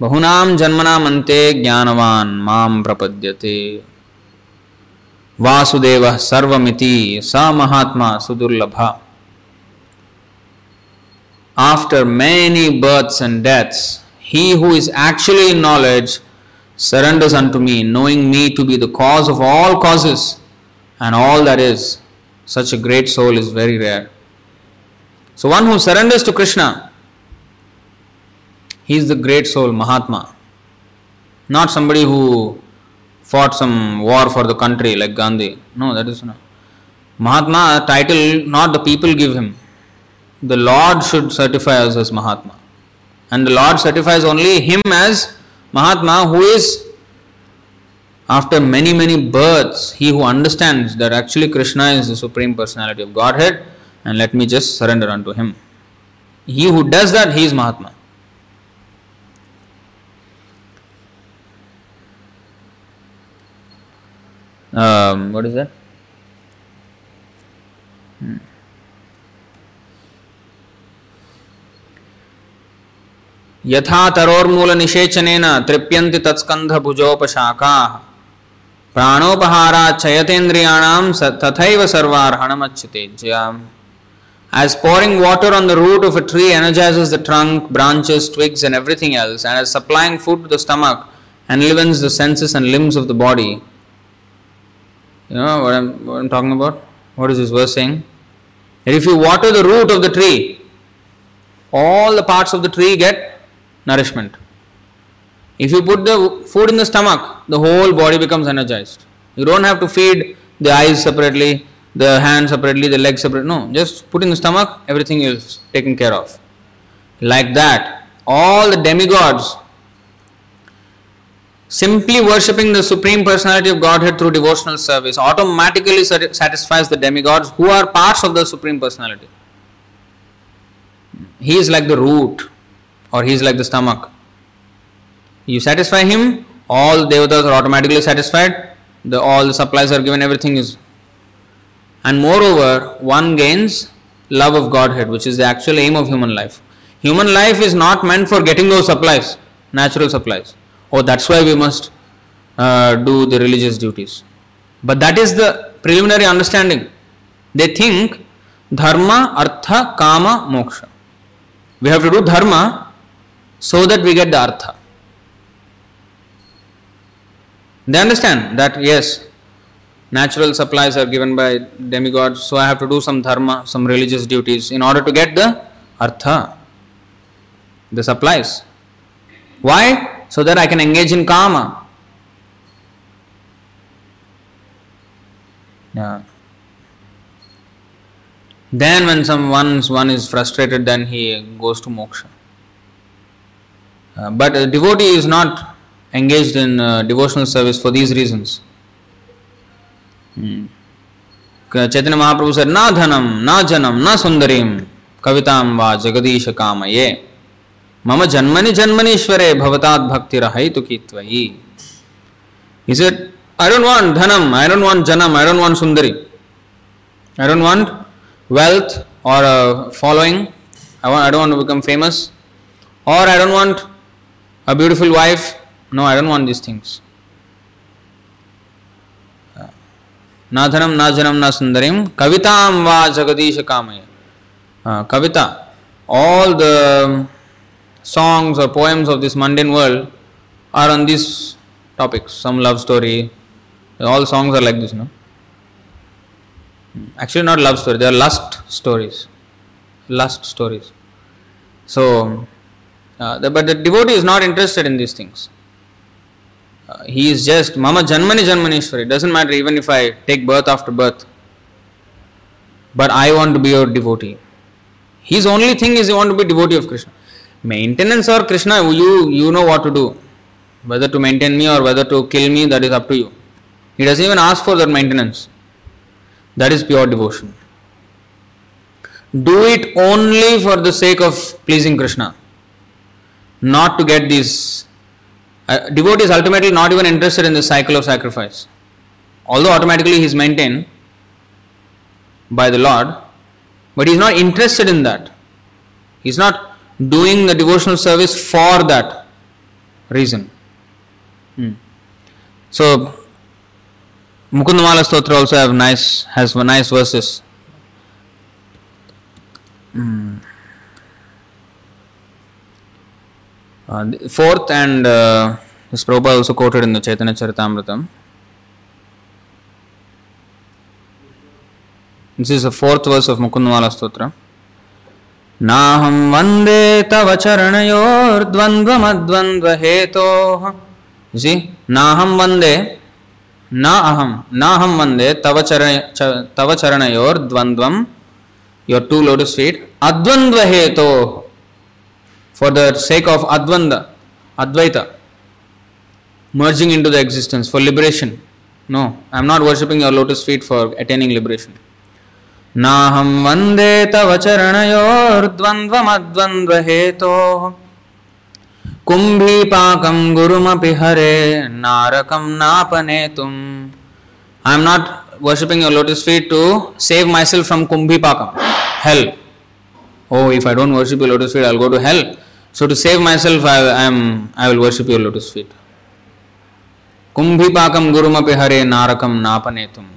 बहुनाम जन्मनाम अन्ते ज्ञानवान माम प्रपद्यते वासुदेव सर्वमिति स महात्मा सुदुर्लभ After many births and deaths, he who is actually in knowledge surrenders unto me, knowing me to be the cause of all causes and all that is. Such a great soul is very rare. So, one who surrenders to Krishna he is the great soul, Mahatma. Not somebody who fought some war for the country like Gandhi. No, that is not. Mahatma title not the people give him. The Lord should certify us as Mahatma. And the Lord certifies only him as Mahatma who is after many many births, he who understands that actually Krishna is the Supreme Personality of Godhead and let me just surrender unto him. He who does that, he is Mahatma. um, what is that? Hmm. ಯಥಾ ತರೋರ್ಮೂಲ ನಿಷೇಚನೇನ ತೃಪ್ಯಂತಿ ತತ್ಸ್ಕಂಧಭುಜೋಪಶಾಖಾಹ ಪ್ರಾಣೋಪಹಾರಾಚ್ಛಯತೇಂದ್ರಿಯಾಣಾಂ ಸ ತಥೈವ ಸರ್ವಾರ್ಹಣಮಚ್ಯುತೇಜ್ಯ As pouring water on the root of a tree energizes the trunk, branches, twigs, and everything else, and as supplying food to the stomach enlivens the senses and limbs of the body. You know what I'm, what I'm talking about? What is this verse saying? And if you water the root of the tree, all the parts of the tree get nourishment. If you put the food in the stomach, the whole body becomes energized. You don't have to feed the eyes separately, the hands separately, the legs separately. No, just put in the stomach, everything is taken care of. Like that, all the demigods Simply worshipping the Supreme Personality of Godhead through devotional service automatically satisfies the demigods who are parts of the Supreme Personality. He is like the root or he is like the stomach. You satisfy him, all devatas are automatically satisfied, the, all the supplies are given, everything is. And moreover, one gains love of Godhead, which is the actual aim of human life. Human life is not meant for getting those supplies, natural supplies oh, that's why we must uh, do the religious duties. But that is the preliminary understanding. They think dharma, artha, kama, moksha. We have to do dharma so that we get the artha. They understand that yes, natural supplies are given by demigods, so I have to do some dharma, some religious duties in order to get the artha, the supplies. Why? So that I can engage in karma. Yeah. Then, when someone one is frustrated, then he goes to moksha. Uh, but a devotee is not engaged in uh, devotional service for these reasons. Hmm. Chaitanya Mahaprabhu said, Na dhanam, na janam, na sundarim, kavitam va jagadisha kamaye. Mama janmani janmani ishvare bhavatat bhakti rahaitu kitvayi. He said, I don't want dhanam, I don't want janam, I don't want sundari. I don't want wealth or a following. I, want, I don't want to become famous. Or I don't want a beautiful wife. No, I don't want these things. ना धनम ना जनम ना सुंदरिम कविताम वा जगदीश कामय कविता all the songs or poems of this mundane world are on these topics some love story all songs are like this no actually not love story they are lust stories lust stories so uh, the, but the devotee is not interested in these things. Uh, he is just mama janmani janmanishwari doesn't matter even if i take birth after birth. But i want to be your devotee. His only thing is he want to be devotee of krishna. Maintenance or krishna you you know what to do. Whether to maintain me or whether to kill me that is up to you. He doesn't even ask for that maintenance. That is pure devotion. Do it only for the sake of pleasing krishna not to get these uh, devotee is ultimately not even interested in the cycle of sacrifice. Although automatically he is maintained by the Lord, but he is not interested in that. He is not doing the devotional service for that reason. Hmm. So Mukundamala Stotra also have nice has nice verses. Hmm. Uh, the fourth and uh, this Prabhupada also quoted in the Chaitanya Charitamritam. This is the fourth verse of Mukundamala Stotra. नाहं वन्दे तव चरणयोर्द्वन्द्वमद्वन्द्वहेतोः जी नाहं वन्दे न अहं नाहं वन्दे तव चरण तव चरणयोर्द्वन्द्वं your two lotus feet advandvaheto for the sake of advanda advaita merging into the existence for liberation no i am not worshipping your lotus feet for attaining liberation नाहं वंदे तव चरणयोर्द्वन्द्वमद्वन्द्वहेतोः कुम्भीपाकं गुरुमपि हरे नारकं नापनेतुम् I am not worshipping your lotus feet to save myself from Kumbhipakam, hell. Oh, if I don't worship your lotus feet, I'll go to hell. So to save myself, I, I am I will worship your lotus feet. కుంభిపాకం గురుమపి హరే నారకం నాపనేతుం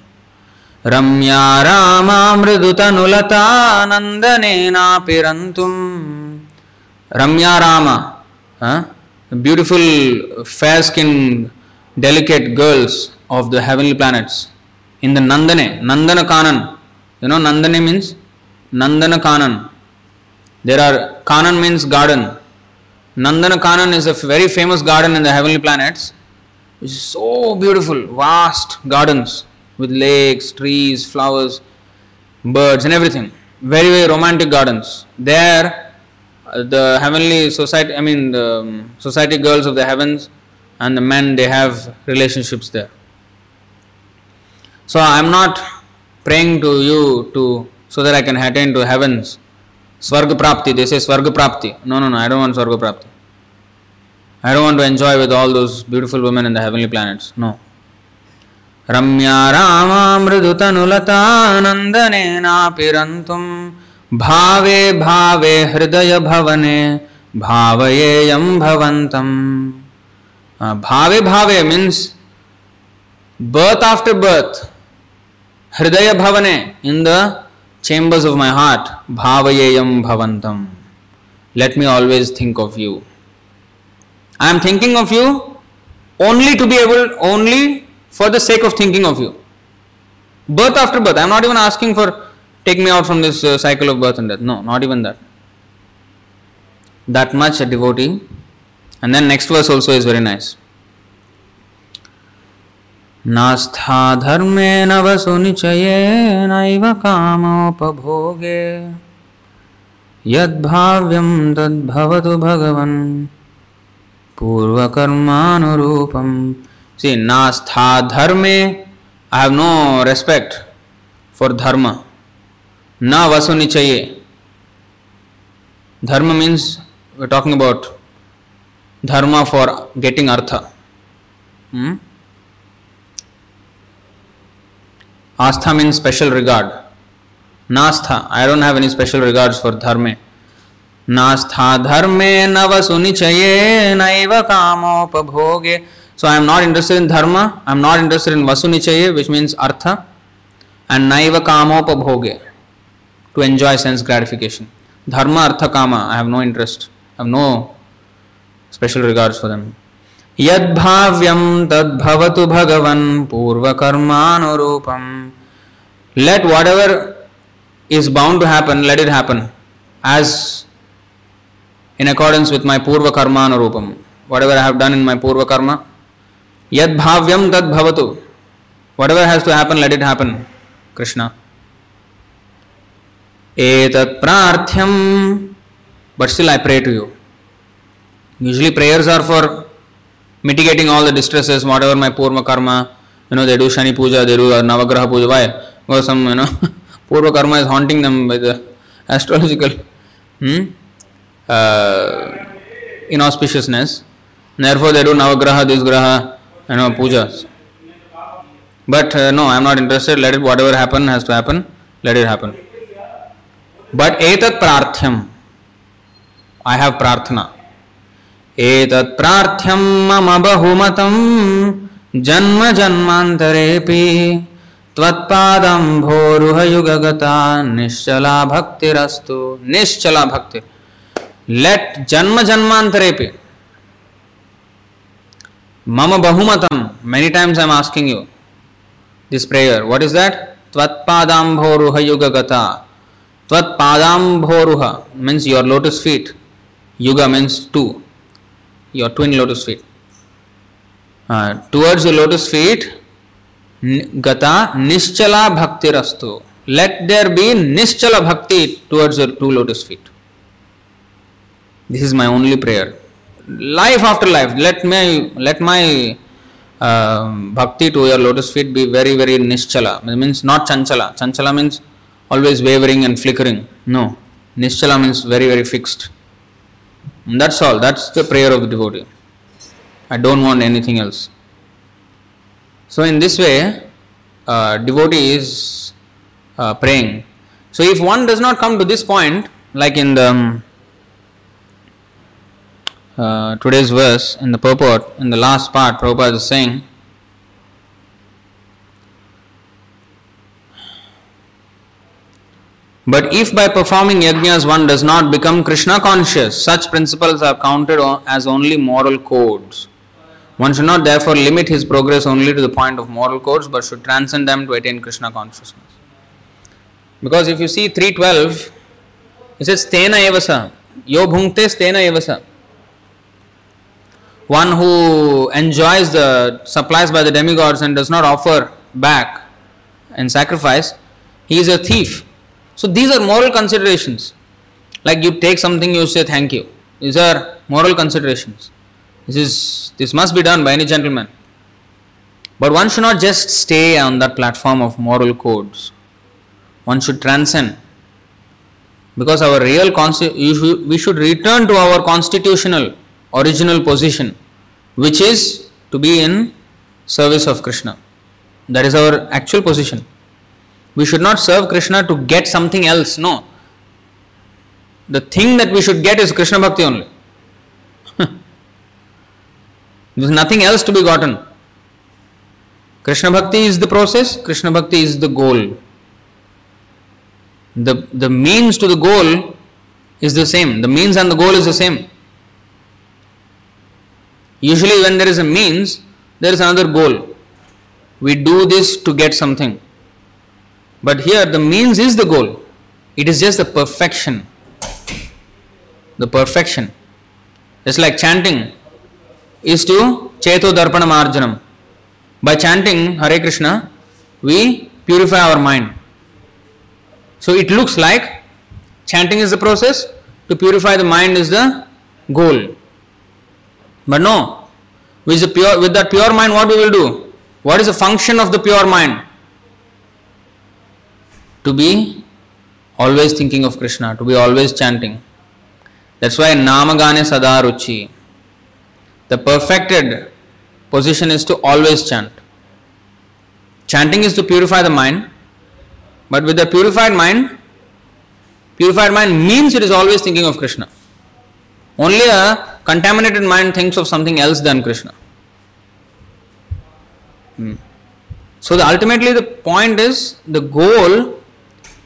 రమ్యా రామా మృదుతనులతానందనే నాపిరంతుం రమ్యా Rama beautiful fair skin delicate girls of the heavenly planets in the నందనే Nandana కానన్ you know నందనే means Nandana kanan there are kanan means garden garden. Nandana Kanan is a very famous garden in the heavenly planets, which is so beautiful, vast gardens with lakes, trees, flowers, birds, and everything. Very, very romantic gardens. There, uh, the heavenly society, I mean, the um, society girls of the heavens and the men, they have relationships there. So I am not praying to you to so that I can attain to heavens. Swarga Prapti, they say Swarga Prapti. No, no, no, I don't want Swarga Prapti. I don't want to enjoy with all those beautiful women in the heavenly planets. No. रम्या रामा मृदुतनुलतानन्दनेनापिरन्तुं भावे भावे हृदय भवने भावयेयं भवन्तम् भावे भावे means birth after birth hridaya bhavane in the chambers of my heart bhavayeyam bhavantam. Let me always think of you. I am thinking of you only to be able only for the sake of thinking of you. Birth after birth. I am not even asking for take me out from this uh, cycle of birth and death. No not even that. That much a devotee. And then next verse also is very nice. नास्था धर्मे न धर्मेण वसुनिचयेनैव कामोपभोगे। यद्भाव्यं तद्भवतु भगवन्। पूर्वकर्मानुरूपं। See नास्था धर्मे I have no respect for dharma न वसु चाहिए dharma means talking about dharma for getting artha Astha means special regard. Nastha, I don't have any special regards for dharma. धर्मे नव सुनिचये नैव कामोपभोगे So I am not interested in dharma, I am not interested in vasunichaye, which means artha, and naiva kamopabhoge, to enjoy sense gratification. Dharma, artha, kama, I have no interest, I have no special regards for them. यद्भाव्यम तद्भवतु भगवन पूर्व कर्मानुरूपम let whatever is bound to happen let it happen as in accordance with my purva कर्मानुरूपम whatever have done in my purva karma यद भाव्यम तद भवतु whatever has to happen let it happen Krishna एतत् प्रार्थ्यम but still I pray to you usually prayers are for mitigating all the distresses whatever my purva karma you know they do shani puja they do navagraha puja why because some you know purva karma is haunting them by the astrological hmm? uh, inauspiciousness therefore they do navagraha this graha you know pujas but uh, no i am not interested let it whatever happen has to happen let it happen but etat prarthyam i have prarthana एतत्प्रार्थ्यं मम बहुमतं जन्म जन्मान्तरेऽपि त्वत्पादं भोरुहयुगगता निश्चला भक्तिरस्तु निश्चला भक्ति late जन्म जन्मांतरेपि मम बहुमतं many times I am asking you this prayer what is that त्वत्पादांभोरुह युगगता त्वत्पादांभोरुह means your lotus feet yuga means two your twin lotus feet. Uh, towards the lotus feet gata nischala bhakti rastu. Let there be nischala bhakti towards your two lotus feet. This is my only prayer. Life after life let my let my uh, bhakti to your lotus feet be very very nischala. It means not chanchala. Chanchala means always wavering and flickering. No. Nischala means very very fixed that's all. That's the prayer of the devotee. I don't want anything else. So in this way uh, devotee is uh, praying. So if one does not come to this point like in the um, uh, today's verse in the purport, in the last part, Prabhupada is saying, But if by performing yajnas one does not become Krishna conscious, such principles are counted as only moral codes. One should not therefore limit his progress only to the point of moral codes, but should transcend them to attain Krishna consciousness. Because if you see 312, it says Stena evasa, yo bhunkte stena evasa one who enjoys the supplies by the demigods and does not offer back in sacrifice, he is a thief. So these are moral considerations. Like you take something, you say thank you. These are moral considerations. This is this must be done by any gentleman. But one should not just stay on that platform of moral codes. One should transcend. Because our real consti- we should return to our constitutional original position, which is to be in service of Krishna. That is our actual position. We should not serve Krishna to get something else. No. The thing that we should get is Krishna Bhakti only. [LAUGHS] There is nothing else to be gotten. Krishna Bhakti is the process, Krishna Bhakti is the goal. The, the means to the goal is the same. The means and the goal is the same. Usually, when there is a means, there is another goal. We do this to get something. But here, the means is the goal. It is just the perfection. The perfection. It's like chanting is to Cheto Darpana Marjanam. By chanting Hare Krishna, we purify our mind. So it looks like chanting is the process, to purify the mind is the goal. But no, with, the pure, with that pure mind, what we will do? What is the function of the pure mind? To be always thinking of Krishna, to be always chanting. That's why Namagane Sadaruchi. The perfected position is to always chant. Chanting is to purify the mind, but with the purified mind, purified mind means it is always thinking of Krishna. Only a contaminated mind thinks of something else than Krishna. Hmm. So the, ultimately the point is the goal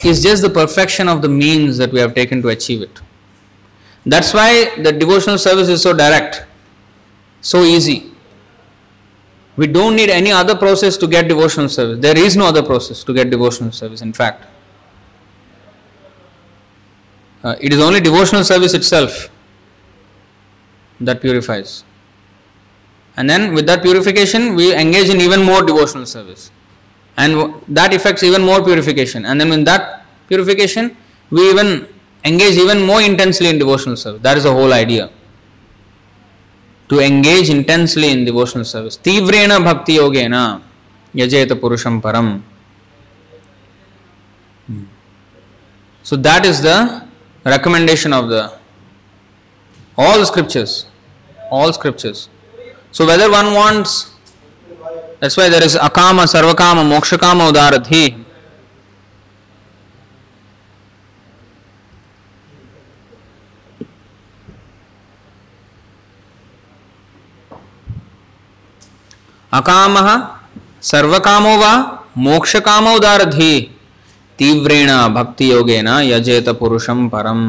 is just the perfection of the means that we have taken to achieve it. That's why the devotional service is so direct, so easy. We don't need any other process to get devotional service. There is no other process to get devotional service, in fact. Uh, it is only devotional service itself that purifies. And then with that purification, we engage in even more devotional service. And that affects even more purification. And then in that purification, we even engage even more intensely in devotional service. That is the whole idea. To engage intensely in devotional service. Tivrena bhakti yogena yajeta purusham param. Hmm. So that is the recommendation of the all the scriptures. All scriptures. So whether one wants that's why there is akama, sarvakama, mokshakama, udaradhi. अकामः सर्वकामो वा मोक्षकामो उदारधि तीव्रेण भक्ति योगेन यजेत पुरुषं परम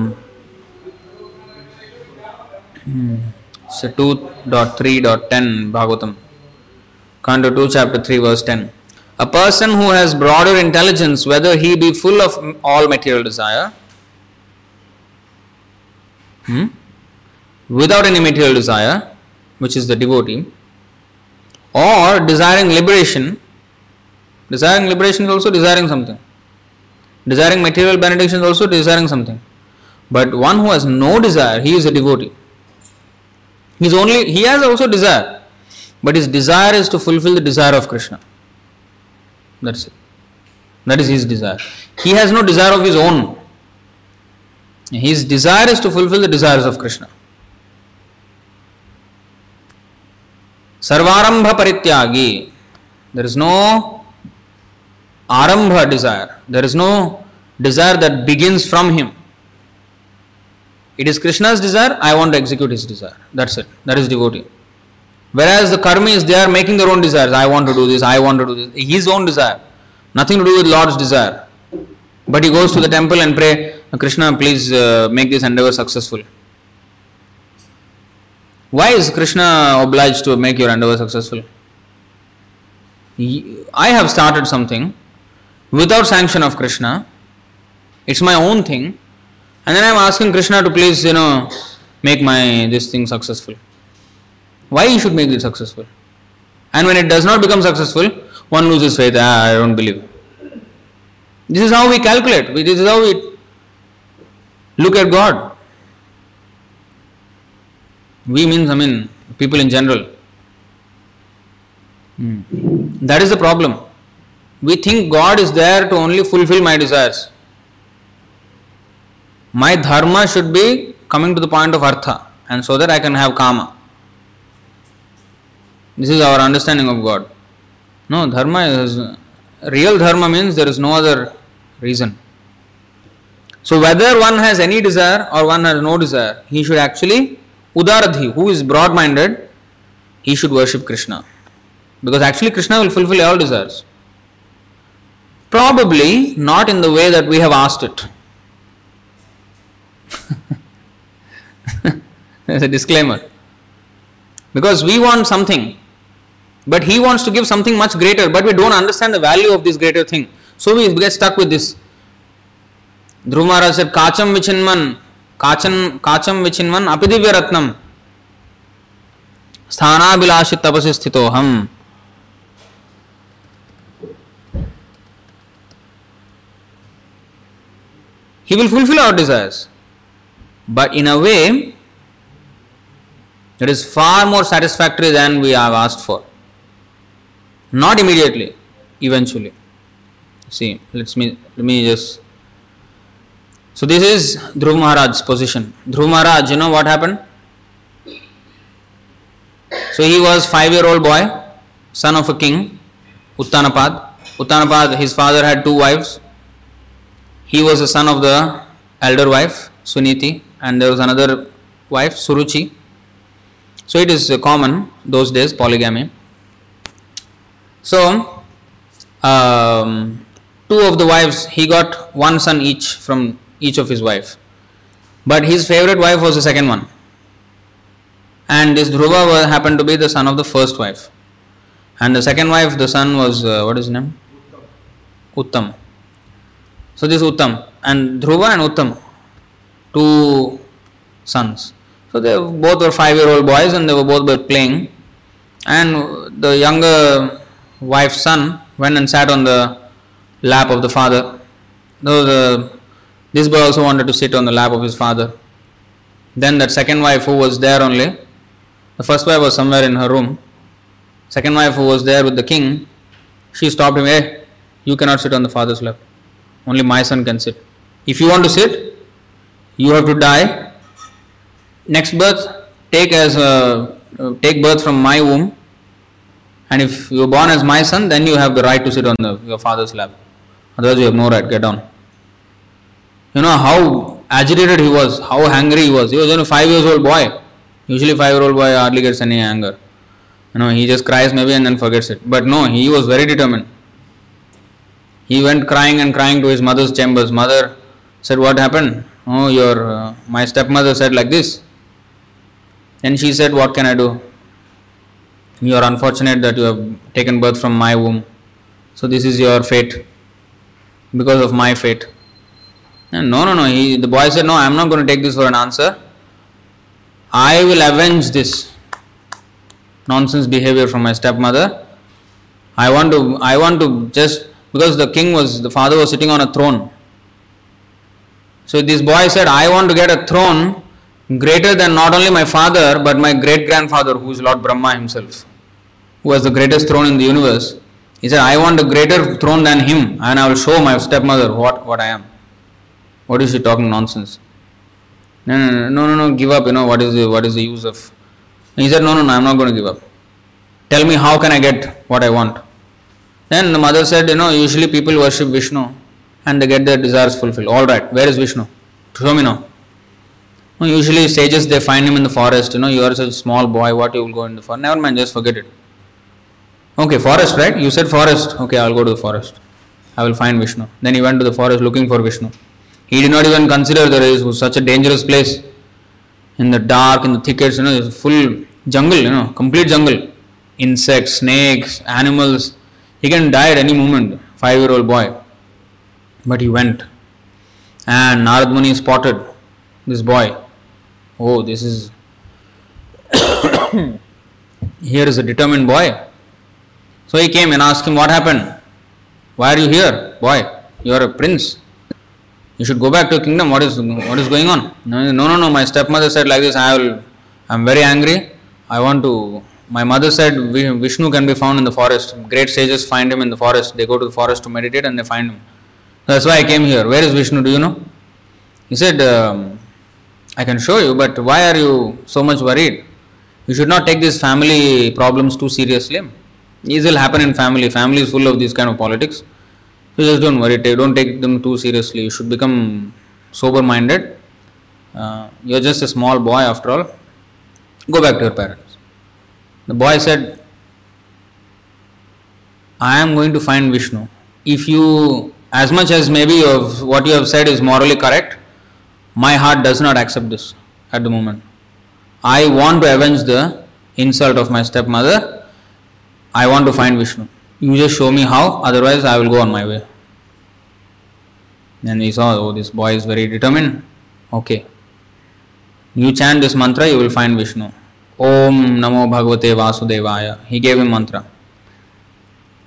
so 2.3.10 bhagavatam canto 2 chapter 3 verse 10 a person who has broader intelligence whether he be full of all material desire hmm, without any material desire which is the devotee or desiring liberation desiring liberation is also desiring something. Desiring material benediction is also desiring something. But one who has no desire he is a devotee. He is only he has also desire but his desire is to fulfill the desire of krishna that's it that is his desire he has no desire of his own his desire is to fulfill the desires of krishna Sarvarambha Parityagi. There is no Arambha desire. There is no desire that begins from him. It is Krishna's desire, I want to execute his desire. That's it. That is devotee. Whereas the karmis, they are making their own desires. I want to do this, I want to do this. His own desire. Nothing to do with Lord's desire. But he goes to the temple and pray, Krishna, please uh, make this endeavor successful. Why is Krishna obliged to make your endeavor successful? I have started something without sanction of Krishna. It's my own thing. And then I'm asking Krishna to please, you know, make my this thing successful. Why he should make it successful? And when it does not become successful, one loses faith. Ah, I don't believe. This is how we calculate. This is how we look at God. We means, I mean, people in general. Hmm. That is the problem. We think God is there to only fulfill my desires. My dharma should be coming to the point of artha, and so that I can have kama. This is our understanding of God. No, dharma is real dharma means there is no other reason. So whether one has any desire or one has no desire, he should actually Udaradhi, who is broad minded, he should worship Krishna. Because actually, Krishna will fulfill all desires. Probably not in the way that we have asked it. [LAUGHS] There's a disclaimer. Because we want something, but he wants to give something much greater, but we don't understand the value of this greater thing. So we get stuck with this. Dhruva said, Kacham Vichinman, Kacham, Kacham Vichinman, Apidivya Ratnam, Sthanabilashit Tapasi He will fulfill our desires, but in a way that is far more satisfactory than we have asked for. Not immediately, eventually. See, let's me let me just. So this is Dhruv Maharaj's position. Dhruv Maharaj, you know what happened? So he was five-year-old boy, son of a king, Uttanapad. Uttanapad, his father had two wives. He was the son of the elder wife, Suniti, and there was another wife, Suruchi. So it is common those days polygamy. So um, two of the wives he got one son each from each of his wife, but his favorite wife was the second one, and this Dhruva happened to be the son of the first wife, and the second wife the son was uh, what is his name? Uttam. So this Uttam and Dhruva and Uttam, two sons. So they both were five-year-old boys and they were both playing. And the younger wife's son went and sat on the lap of the father. Though the, this boy also wanted to sit on the lap of his father. Then that second wife who was there only, the first wife was somewhere in her room. Second wife who was there with the king, she stopped him. Hey, you cannot sit on the father's lap. Only my son can sit. If you want to sit, you have to die. Next birth, take as a, take birth from my womb, and if you are born as my son, then you have the right to sit on the, your father's lap. Otherwise, you have no right. Get down. You know how agitated he was, how angry he was. He was only five years old boy. Usually, five year old boy hardly gets any anger. You know, he just cries maybe and then forgets it. But no, he was very determined. He went crying and crying to his mother's chambers. Mother said, "What happened? Oh, your uh, my stepmother said like this." And she said, "What can I do? You are unfortunate that you have taken birth from my womb. So this is your fate because of my fate." And no, no, no. He, the boy said, "No, I am not going to take this for an answer. I will avenge this nonsense behavior from my stepmother. I want to, I want to just because the king was, the father was sitting on a throne. So this boy said, I want to get a throne greater than not only my father but my great grandfather, who is Lord Brahma himself, who has the greatest throne in the universe. He said, I want a greater throne than him, and I will show my stepmother what, what I am. What is she talking nonsense? No, no, no, no, no, give up. You know what is the, what is the use of? He said, No, no, no, I'm not going to give up. Tell me how can I get what I want. Then the mother said, You know, usually people worship Vishnu and they get their desires fulfilled. All right, where is Vishnu? Show me now. No, usually sages they find him in the forest. You know, you are such a small boy. What you will go in the forest? Never mind, just forget it. Okay, forest, right? You said forest. Okay, I'll go to the forest. I will find Vishnu. Then he went to the forest looking for Vishnu. He did not even consider there is such a dangerous place. In the dark, in the thickets, you know, full jungle, you know, complete jungle. Insects, snakes, animals. He can die at any moment, five year old boy. But he went. And Narad Muni spotted this boy. Oh, this is. [COUGHS] here is a determined boy. So he came and asked him, What happened? Why are you here, boy? You are a prince. You should go back to your kingdom. What is what is going on? No, no, no. My stepmother said like this. I will. I am very angry. I want to. My mother said Vishnu can be found in the forest. Great sages find him in the forest. They go to the forest to meditate and they find him. That's why I came here. Where is Vishnu? Do you know? He said, um, I can show you, but why are you so much worried? You should not take these family problems too seriously. These will happen in family. Family is full of these kind of politics. So just don't worry. Don't take them too seriously. You should become sober minded. Uh, you're just a small boy after all. Go back to your parents. The boy said, I am going to find Vishnu. If you, as much as maybe what you have said is morally correct, my heart does not accept this at the moment. I want to avenge the insult of my stepmother. I want to find Vishnu. You just show me how, otherwise, I will go on my way. Then we saw, oh, this boy is very determined. Okay. You chant this mantra, you will find Vishnu. Om Namo Bhagavate Vasudevaya. He gave him mantra.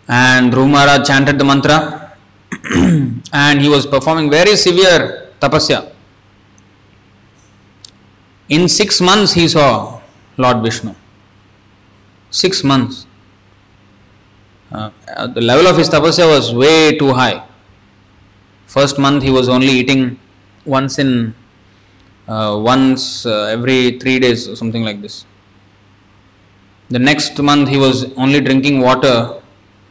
And Dhruv Maharaj chanted the mantra [CLEARS THROAT] and he was performing very severe tapasya. In six months he saw Lord Vishnu. Six months. Uh, the level of his tapasya was way too high. First month he was only eating once in uh, once uh, every three days or something like this. The next month he was only drinking water,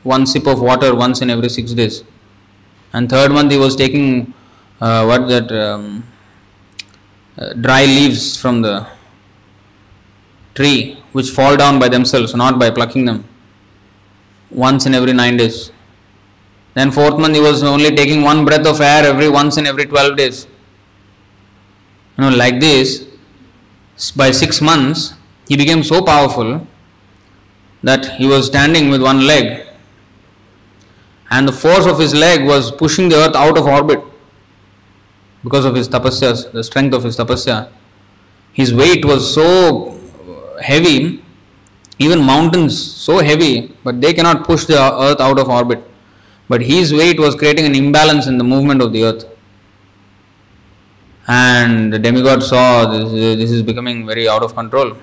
one sip of water once in every six days. And third month he was taking uh, what that um, uh, dry leaves from the tree which fall down by themselves, not by plucking them, once in every nine days. Then fourth month he was only taking one breath of air every once in every twelve days. You know, like this, by six months he became so powerful that he was standing with one leg and the force of his leg was pushing the earth out of orbit because of his tapasya, the strength of his tapasya. His weight was so heavy, even mountains so heavy, but they cannot push the earth out of orbit. But his weight was creating an imbalance in the movement of the earth. And the demigod saw this, this is becoming very out of control.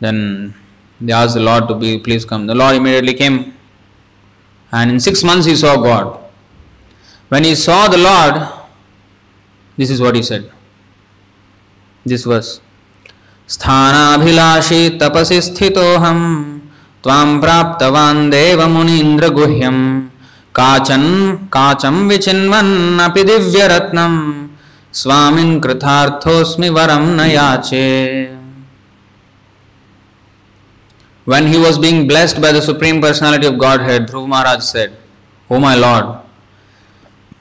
Then they asked the Lord to be, please come. The Lord immediately came. And in six months he saw God. When he saw the Lord, this is what he said. This verse. स्थानाभिलाषी तपसि स्थितोऽहं त्वां प्राप्तवान् देवमुनीन्द्रगुह्यं काचन् काचं विचिन्वन्नपि दिव्यरत्नं स्वामिन् कृतार्थोऽस्मि वरं न याचे When he was being blessed by the Supreme Personality of Godhead, Dhruv Maharaj said, O my Lord,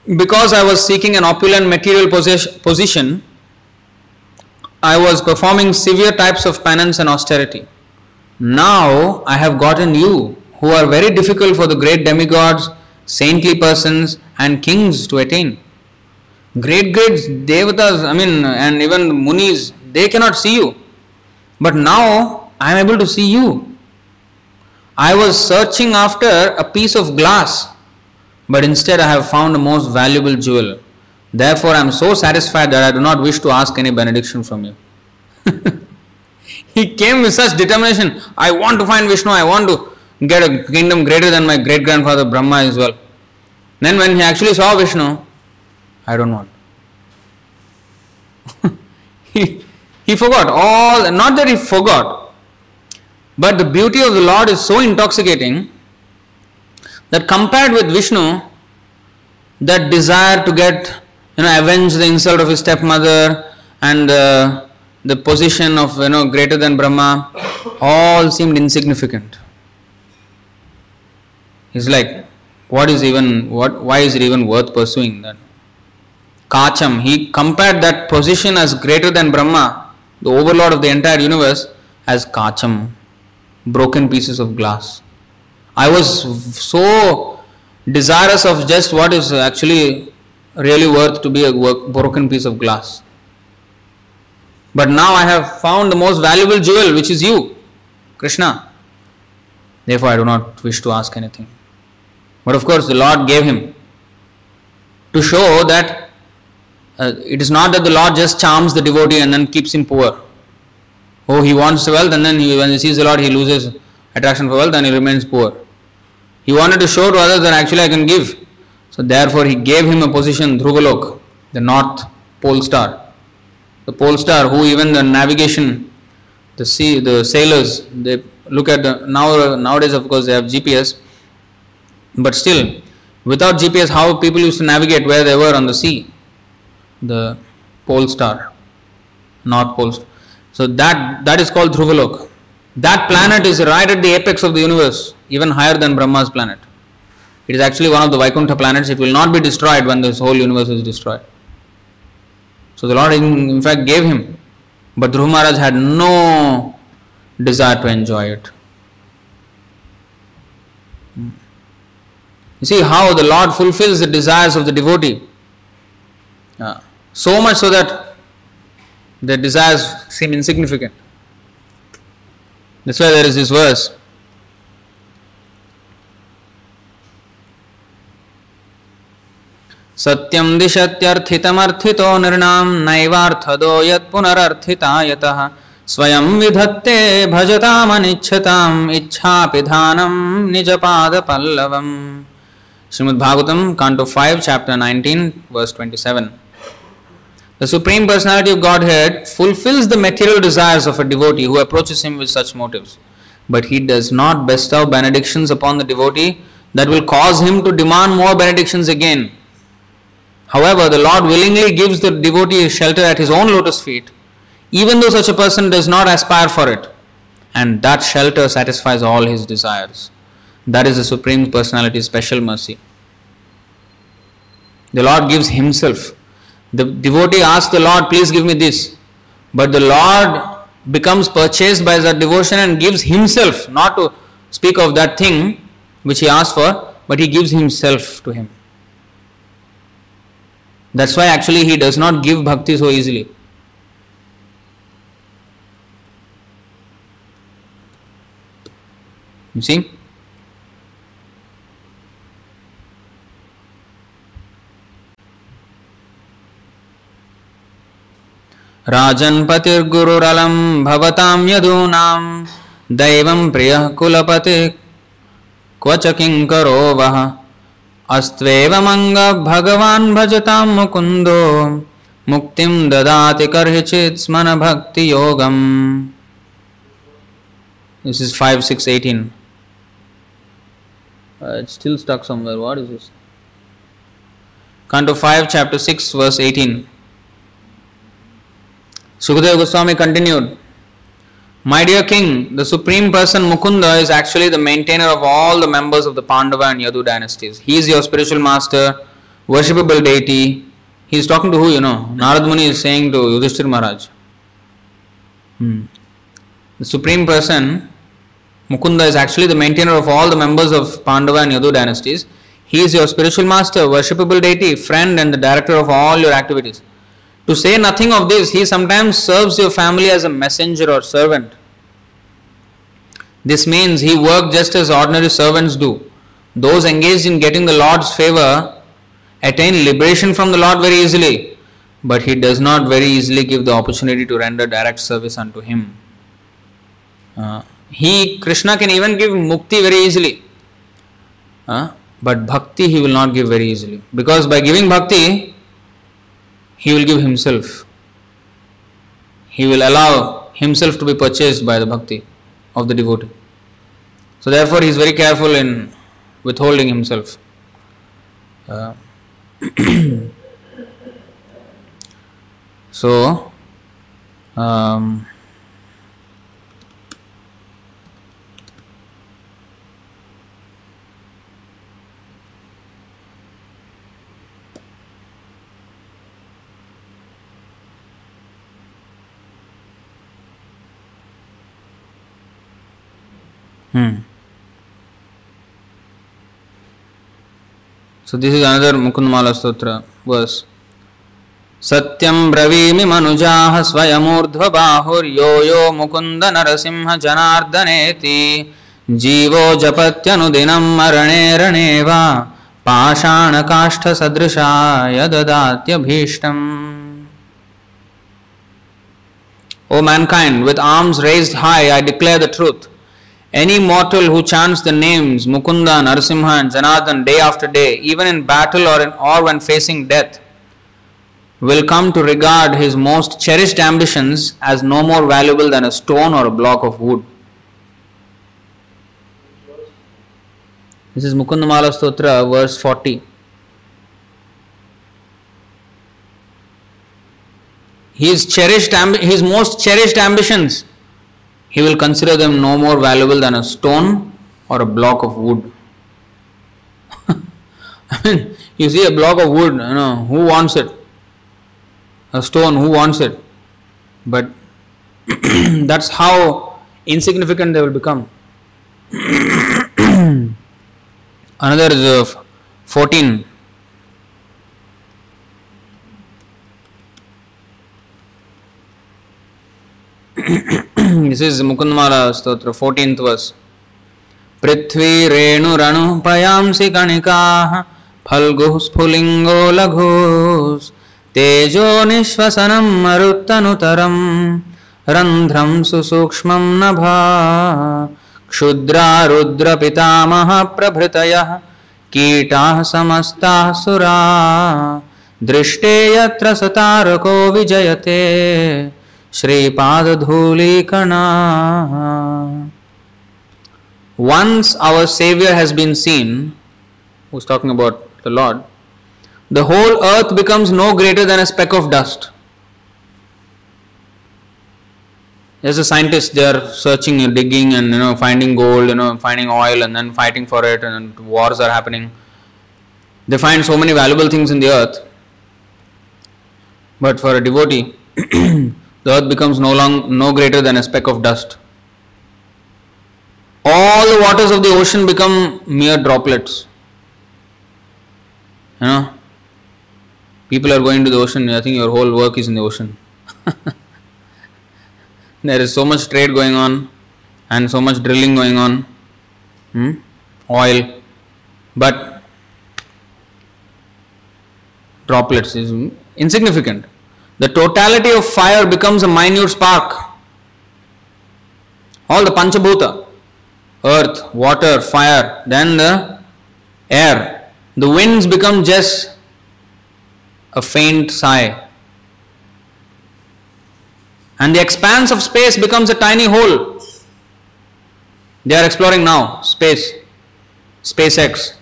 because I was seeking an opulent material possess- position, I was performing severe types of penance and austerity. Now I have gotten you, who are very difficult for the great demigods, saintly persons, and kings to attain. Great, great devatas, I mean, and even munis, they cannot see you. But now I am able to see you. I was searching after a piece of glass, but instead I have found a most valuable jewel. Therefore, I am so satisfied that I do not wish to ask any benediction from you. [LAUGHS] he came with such determination I want to find Vishnu, I want to get a kingdom greater than my great grandfather Brahma as well. Then, when he actually saw Vishnu, I don't want. [LAUGHS] he, he forgot all, not that he forgot, but the beauty of the Lord is so intoxicating that compared with Vishnu, that desire to get, you know, avenge the insult of his stepmother and uh, the position of, you know, greater than Brahma, all seemed insignificant. He's like, what is even, what, why is it even worth pursuing that? Kacham, he compared that position as greater than Brahma, the overlord of the entire universe, as Kacham, broken pieces of glass. I was so desirous of just what is actually really worth to be a work, broken piece of glass. But now I have found the most valuable jewel, which is you, Krishna. Therefore, I do not wish to ask anything. But of course, the Lord gave him to show that uh, it is not that the Lord just charms the devotee and then keeps him poor. Oh, he wants wealth, and then he, when he sees the Lord, he loses attraction for wealth and he remains poor. He wanted to show to others that actually I can give. So, therefore, he gave him a position, Dhruvalok, the North Pole Star. The pole star, who even the navigation, the sea, the sailors, they look at the now nowadays. Of course, they have GPS, but still, without GPS, how people used to navigate where they were on the sea? The pole star, North Pole. Star. So that that is called Dhruvalok. That planet is right at the apex of the universe, even higher than Brahma's planet. It is actually one of the Vaikuntha planets. It will not be destroyed when this whole universe is destroyed. So the Lord, in, in fact, gave him. But Dhruv Maharaj had no desire to enjoy it. You see how the Lord fulfills the desires of the devotee. Uh, so much so that their desires seem insignificant. That's why there is this verse. सत्यं दिशत्यर्थितमर्थितो नृणां नैवार्थदो यत् पुनरर्थिता यतः स्वयं विधत्ते भजतामनिच्छताम् इच्छापिधानं निजपादपल्लवम् Srimad Bhagavatam, Canto 5, Chapter 19, verse 27. The Supreme Personality of Godhead fulfills the material desires of a devotee who approaches him with such motives. But he does not bestow benedictions upon the devotee that will cause him to demand more benedictions again. However, the Lord willingly gives the devotee shelter at his own lotus feet, even though such a person does not aspire for it. And that shelter satisfies all his desires. That is the Supreme Personality's special mercy. The Lord gives Himself. The devotee asks the Lord, please give me this. But the Lord becomes purchased by that devotion and gives Himself, not to speak of that thing which He asked for, but He gives Himself to Him. That's why actually He does not give bhakti so easily. You see? राजन्पतिर्गुरुरलं भवतां यदूनां दैवं प्रियः कुलपति क्व च किङ्करो वः अस्त्वेवमङ्ग भगवान् भजतां मुकुन्दो मुक्तिं ददाति कर्हिचित् स्मन भक्तियोगम् This is 5, 6, 18. Uh, it's still stuck somewhere. What is this? Canto 5, chapter 6, verse 18. Sukadeva Goswami continued, My dear king, the supreme person Mukunda is actually the maintainer of all the members of the Pandava and Yadu dynasties. He is your spiritual master, worshipable deity. He is talking to who, you know? Narad Muni is saying to Yudhishthir Maharaj. Hmm. The supreme person, Mukunda, is actually the maintainer of all the members of Pandava and Yadu dynasties. He is your spiritual master, worshipable deity, friend, and the director of all your activities. To say nothing of this, he sometimes serves your family as a messenger or servant. This means he works just as ordinary servants do. Those engaged in getting the Lord's favor attain liberation from the Lord very easily, but he does not very easily give the opportunity to render direct service unto him. Uh, he, Krishna, can even give mukti very easily, uh, but bhakti he will not give very easily because by giving bhakti, he will give himself. He will allow himself to be purchased by the bhakti of the devotee. So, therefore, he is very careful in withholding himself. Uh, [CLEARS THROAT] so, um, Hmm. So this is another Mukundamala Stotra verse. सत्यं ब्रवीमि मनुजाः स्वयमूर्ध्वबाहुर्यो यो मुकुन्द नरसिंह जनार्दनेति जीवो जपत्यनुदिनं मरणे रणे वा पाषाणकाष्ठसदृशाय ददात्यभीष्टम् O mankind, with arms raised high, I declare the truth. Any mortal who chants the names Mukunda, Narasimha, and Janardhan day after day, even in battle or, in, or when facing death, will come to regard his most cherished ambitions as no more valuable than a stone or a block of wood. This is Mukundamala Stotra, verse 40. His cherished, amb- his most cherished ambitions he will consider them no more valuable than a stone or a block of wood. [LAUGHS] I mean, you see a block of wood, you know, who wants it? A stone, who wants it? But [CLEARS THROAT] that's how insignificant they will become. [CLEARS THROAT] Another is uh, 14. [CLEARS THROAT] This is Mukundmala Stotra, 14th verse. पृथ्वी रेणुरणु पयांसि कणिकाः फल्गुः स्फुलिङ्गो लघुस् तेजो निःश्वसनं मरुत्तनुतरं रन्ध्रं सुसूक्ष्मं नभा क्षुद्रा रुद्रपितामह प्रभृतयः कीटाः समस्ताः सुरा दृष्टे यत्र स तारको विजयते Once our Savior has been seen, who's talking about the Lord, the whole earth becomes no greater than a speck of dust. As a scientist they are searching and digging and you know finding gold, you know, finding oil and then fighting for it and wars are happening. They find so many valuable things in the earth. But for a devotee [CLEARS THROAT] the earth becomes no long no greater than a speck of dust all the waters of the ocean become mere droplets. You know, people are going to the ocean. I think your whole work is in the ocean. [LAUGHS] there is so much trade going on and so much drilling going on. Hmm? Oil, but droplets is insignificant. The totality of fire becomes a minute spark. All the Panchabhuta, earth, water, fire, then the air. The winds become just a faint sigh. And the expanse of space becomes a tiny hole. They are exploring now space, SpaceX,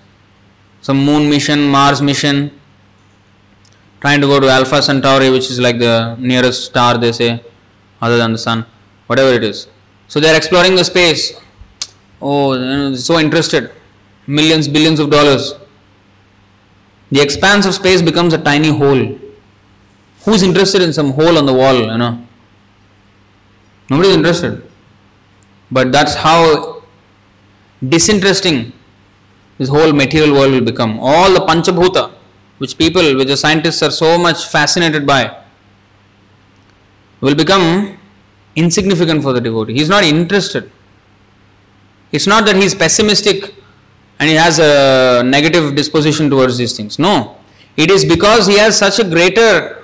some moon mission, Mars mission, trying to go to Alpha Centauri, which is like the nearest star, they say, other than the sun, whatever it is. So they are exploring the space oh, so interested, millions, billions of dollars. The expanse of space becomes a tiny hole. Who's interested in some hole on the wall, you know? Nobody's interested. But that's how disinteresting this whole material world will become. All the Panchabhuta, which people, which the scientists are so much fascinated by, will become insignificant for the devotee. He is not interested. It's not that he is pessimistic and he has a negative disposition towards these things. No. It is because he has such a greater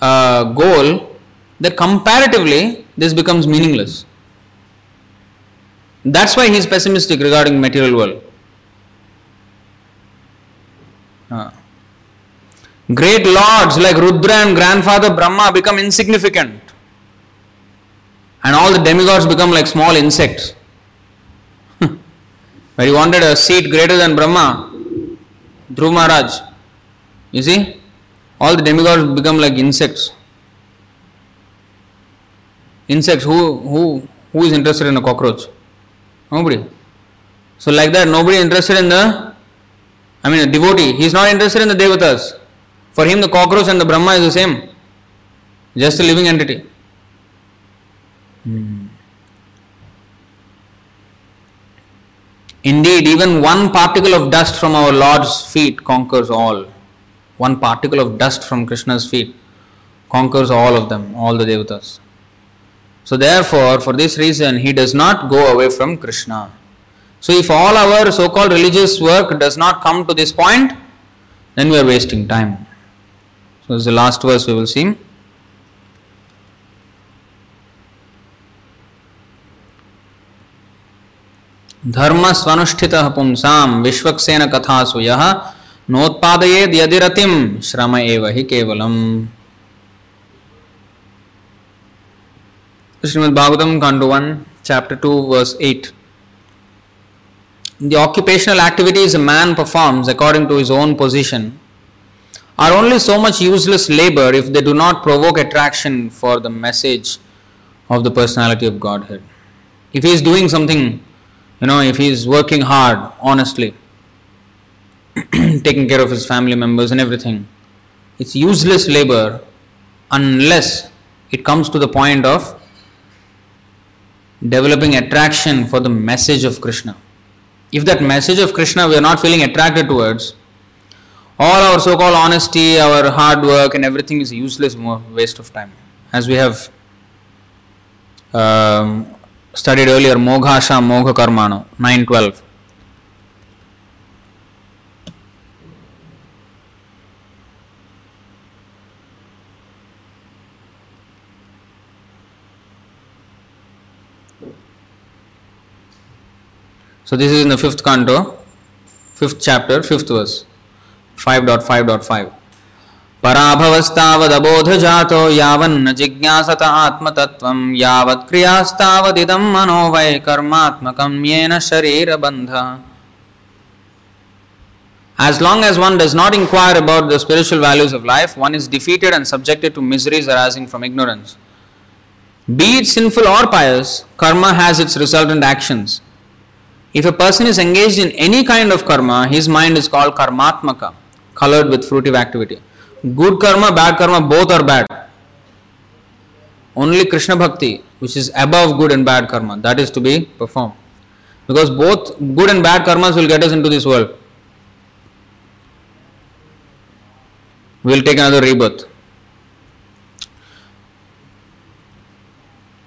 uh, goal that comparatively this becomes meaningless. That's why he is pessimistic regarding material world. Uh, great lords like Rudra and grandfather Brahma become insignificant. And all the demigods become like small insects. [LAUGHS] Where he wanted a seat greater than Brahma, Dhruv Maharaj. You see, all the demigods become like insects. Insects, who, who, who is interested in a cockroach? Nobody. So, like that, nobody interested in the, I mean, a devotee, he is not interested in the devatas. For him, the cockroach and the Brahma is the same, just a living entity. Hmm. Indeed, even one particle of dust from our Lord's feet conquers all. One particle of dust from Krishna's feet conquers all of them, all the devatas. So, therefore, for this reason, he does not go away from Krishna. So, if all our so called religious work does not come to this point, then we are wasting time. So, is the last verse we will see. धर्म स्वनुष्ठित पुंसाम विश्वक्सेन कथासु यह नोत्पादयेद यदिरतिम श्रम एव हि केवलम Srimad Bhagavatam, Canto 1, Chapter 2, verse 8. The occupational activities a man performs according to his own position are only so much useless labor if they do not provoke attraction for the message of the personality of Godhead. If he is doing something you know, if he is working hard, honestly, [CLEARS THROAT] taking care of his family members and everything, it's useless labor unless it comes to the point of developing attraction for the message of Krishna. If that message of Krishna we are not feeling attracted towards, all our so called honesty, our hard work, and everything is useless, more waste of time. As we have um, studied earlier, Moghasha Mogha Karmano, 912. So this is in the fifth canto, fifth chapter, fifth verse, 5.5.5. पराभवस्तावदबोधजातो यावन्न जिज्ञासत आत्मतत्त्वं यावत् क्रियास्तावदिदं मनो वै कर्मात्मकं येन शरीरबन्धः As long as one does not inquire about the spiritual values of life, one is defeated and subjected to miseries arising from ignorance. Be it sinful or pious, karma has its resultant actions. If a person is engaged in any kind of karma, his mind is called karmatmaka, colored with fruitive activity. Good karma, bad karma, both are bad. Only Krishna Bhakti, which is above good and bad karma, that is to be performed. Because both good and bad karmas will get us into this world. We will take another rebirth.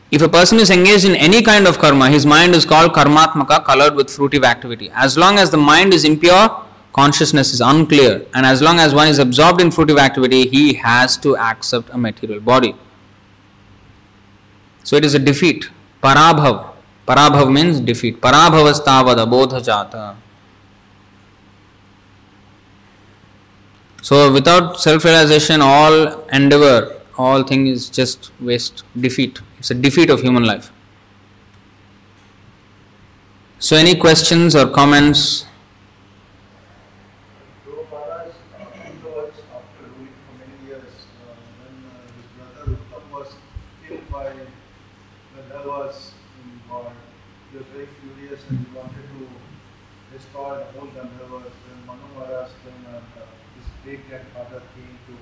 If a person is engaged in any kind of karma, his mind is called karmatmaka, colored with fruitive activity. As long as the mind is impure, consciousness is unclear, and as long as one is absorbed in fruitive activity, he has to accept a material body. So it is a defeat. Parabhav. Parabhav means defeat. Parabhavastavad abodha jata. So without self-realization, all endeavor, all thing is just waste, defeat. It's a defeat of human life. So any questions or comments? Prabhupada afterwards, after ruling for many years, uh, when uh, his brother Uttam was killed by Gandharvas in war, he was very furious and he wanted to restore the whole Gandharvas. Then Manu Maharaj then uh, his great grandfather came to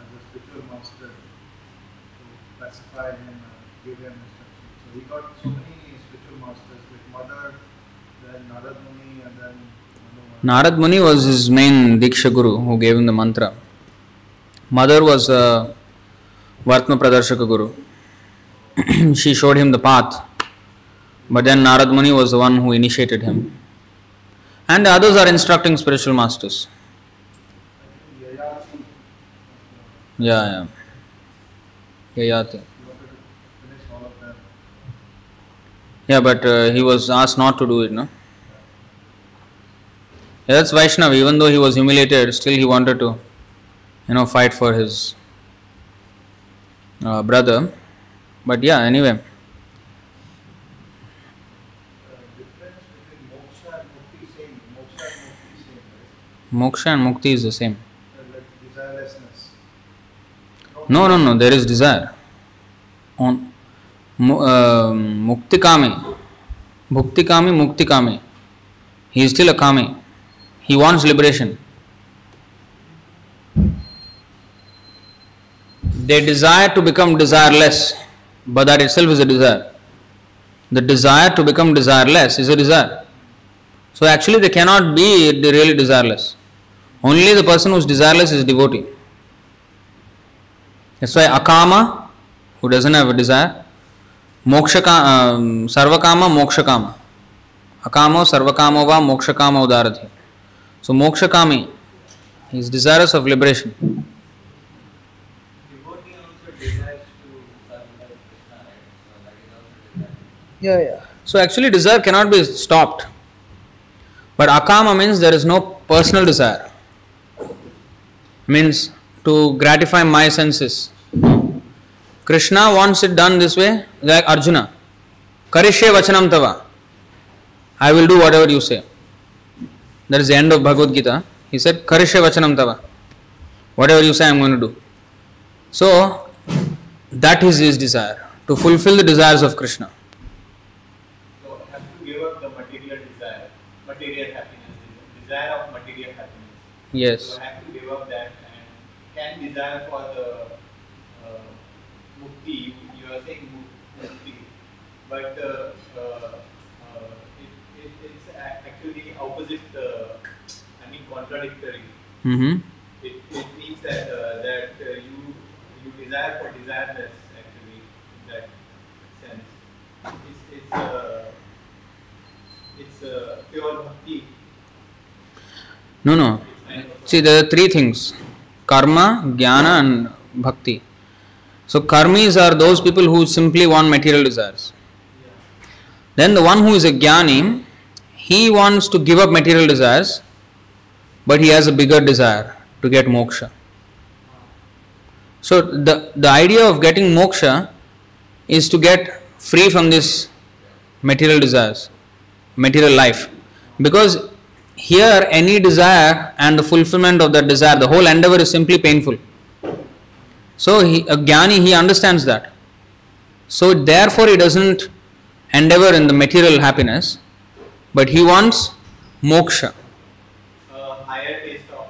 as a spiritual master to pacify him and uh, give him instructions. So he got so many spiritual masters like Mother, then Narad Muni, and then Narad Muni was his main Diksha Guru who gave him the mantra. Mother was a Vartma Pradarshaka Guru. [CLEARS THROAT] she showed him the path. But then Narad Muni was the one who initiated him. And the others are instructing spiritual masters. Yeah, yeah. Them. Yeah, but uh, he was asked not to do it, no? Yeah, that's Vaishnava. Even though he was humiliated, still he wanted to, you know, fight for his uh, brother. But yeah, anyway. Moksha and mukti is the same. Uh, like desirelessness. No, no, no, there is desire. On uh, Mukti Kami, Bhukti Kami, Mukti Kami. He is still a Kame. He wants liberation. They desire to become desireless, but that itself is a desire. The desire to become desireless is a desire. So actually, they cannot be really desireless. Only the person who is desireless is devotee. That's why akama, who doesn't have a desire, moksha um, sarvakama, Moksha mokshakama. Akamo, sarvakamo va, mokshakama udaradhi. So mokshakami, he is desirous of liberation. Devotee also desires to serve like Krishna, right? So that is also desire. Yeah, yeah. So actually, desire cannot be stopped. But akama means there is no personal desire. Means to gratify my senses. Krishna wants it done this way, like Arjuna. Karishye vachanam tava. I will do whatever you say. That is the end of Bhagavad Gita. He said, Karishye vachanam tava. Whatever you say, I am going to do. So, that is his desire. To fulfill the desires of Krishna. So have to give up the material desire, material happiness, desire of material happiness. Yes. So and desire for the uh, mukti. You, you are saying mukti, but uh, uh, uh, it, it, it's actually opposite. Uh, I mean, contradictory. Mm-hmm. It, it means that uh, that you you desire for desireless actually in that sense. It's it's uh, it's uh, pure mukti. No, no. See, there are three things karma, jnana, and bhakti. So, karmis are those people who simply want material desires. Then, the one who is a jnani, he wants to give up material desires, but he has a bigger desire to get moksha. So, the, the idea of getting moksha is to get free from this material desires, material life. Because here, any desire and the fulfillment of that desire, the whole endeavor is simply painful. So, he, a jnani, he understands that. So, therefore, he doesn't endeavor in the material happiness, but he wants moksha. Uh, higher taste of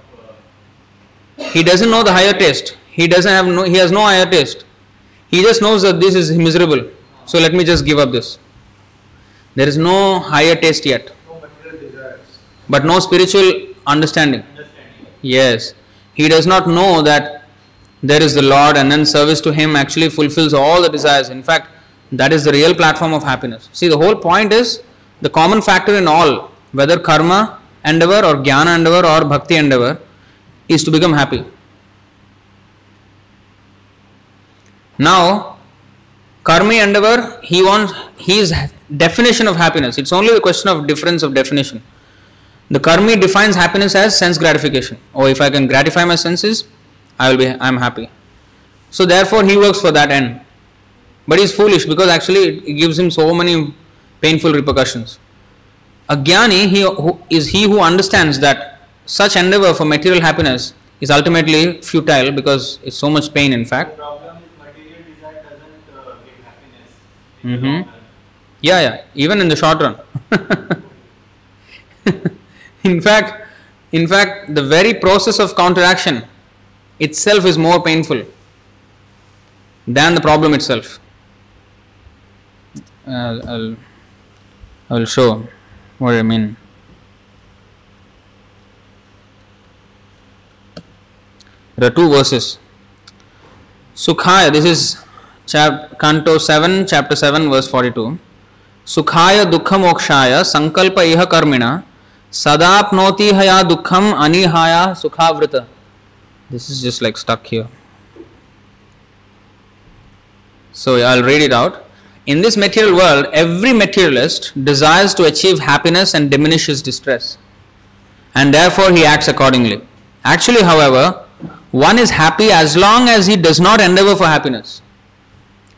uh, He doesn't know the higher taste. He doesn't have no. He has no higher taste. He just knows that this is miserable. So let me just give up this. There is no higher taste yet, No material desires. But no spiritual understanding. Yes, he does not know that there is the Lord, and then service to Him actually fulfills all the desires. In fact, that is the real platform of happiness. See, the whole point is the common factor in all, whether karma endeavor or jnana endeavor or bhakti endeavor, is to become happy. Now, karmi endeavor, he wants his definition of happiness. It's only a question of difference of definition. The karmi defines happiness as sense gratification. Oh, if I can gratify my senses, I will be I am happy. So therefore he works for that end. But he is foolish because actually it gives him so many painful repercussions. A jnani he who, is he who understands that such endeavor for material happiness is ultimately futile because it's so much pain in The fact. problem is material desire doesn't uh, give happiness. in the Mhm. Yeah, yeah, even in the short run. [LAUGHS] in fact, in fact, the very process of counteraction itself is more painful than the problem itself. I'll, I'll, I'll show what I mean. There are two verses. Sukhaya, this is chap, Canto 7, chapter 7, verse 42. सुखाय दुख मोक्षाय संकल्प इह कर्मिण Sadapnoti haya dukham anihaya sukhavrita. This is just like stuck here. So I'll read it out. In this material world, every materialist desires to achieve happiness and diminish his distress, and therefore he acts accordingly. Actually, however, one is happy as long as he does not endeavor for happiness.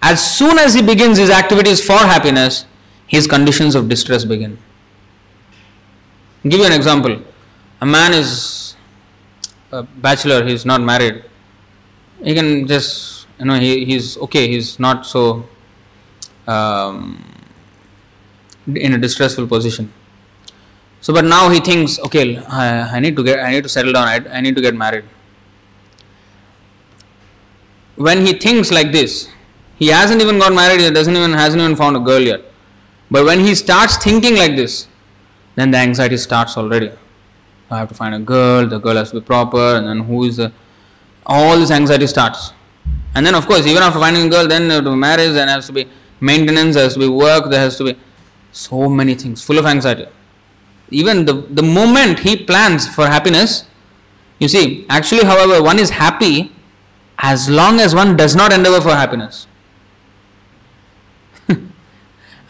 As soon as he begins his activities for happiness, his conditions of distress begin give you an example. A man is a bachelor, he is not married. He can just, you know, he, he's okay, he's not so um, in a distressful position. So, but now he thinks, okay, I, I need to get, I need to settle down, I, I need to get married. When he thinks like this, he hasn't even got married, he doesn't even hasn't even found a girl yet. But when he starts thinking like this, then the anxiety starts already. I have to find a girl, the girl has to be proper, and then who is the all this anxiety starts. And then of course, even after finding a girl, then there to be marriage, then has to be maintenance, there has to be work, there has to be so many things, full of anxiety. Even the, the moment he plans for happiness, you see, actually, however, one is happy as long as one does not endeavor for happiness.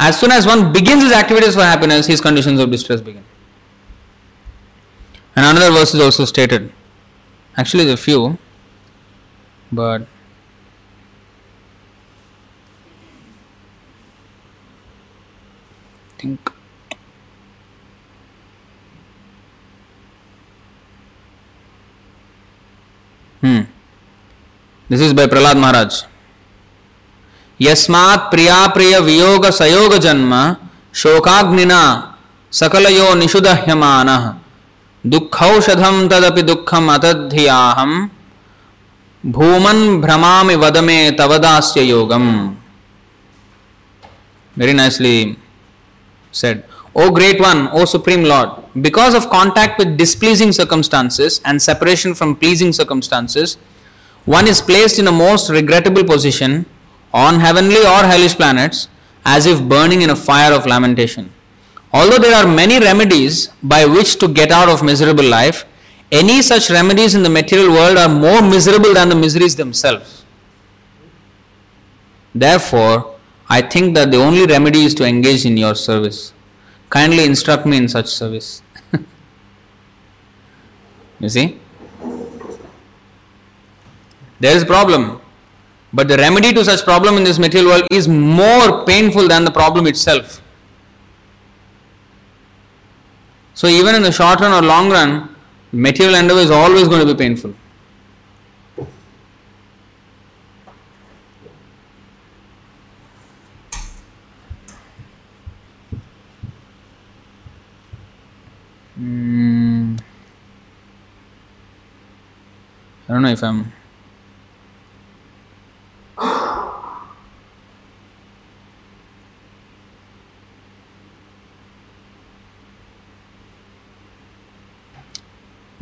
As soon as one begins his activities for happiness, his conditions of distress begin. And another verse is also stated. Actually, there are few, but I think. Hmm. This is by Prahlad Maharaj. यस्मात् प्रिया प्रिय वियोग सयोग जन्म शोकाग्निना सकलयो निषुदह्यमान। दुखौषधम तदपि दुखम अतद्धियाहम। भूमन भ्रमा वद मे तवदास्य योगम। Very nicely said o great one o supreme lord because of contact with displeasing circumstances and separation from pleasing circumstances one is placed in a most regrettable position on heavenly or hellish planets as if burning in a fire of lamentation. Although there are many remedies by which to get out of miserable life, any such remedies in the material world are more miserable than the miseries themselves. Therefore, I think that the only remedy is to engage in your service. Kindly instruct me in such service. [LAUGHS] you see? There is a problem. But the remedy to such problem in this material world is more painful than the problem itself. So even in the short run or long run, material endeavor is always going to be painful. Mm. I don't know if I'm.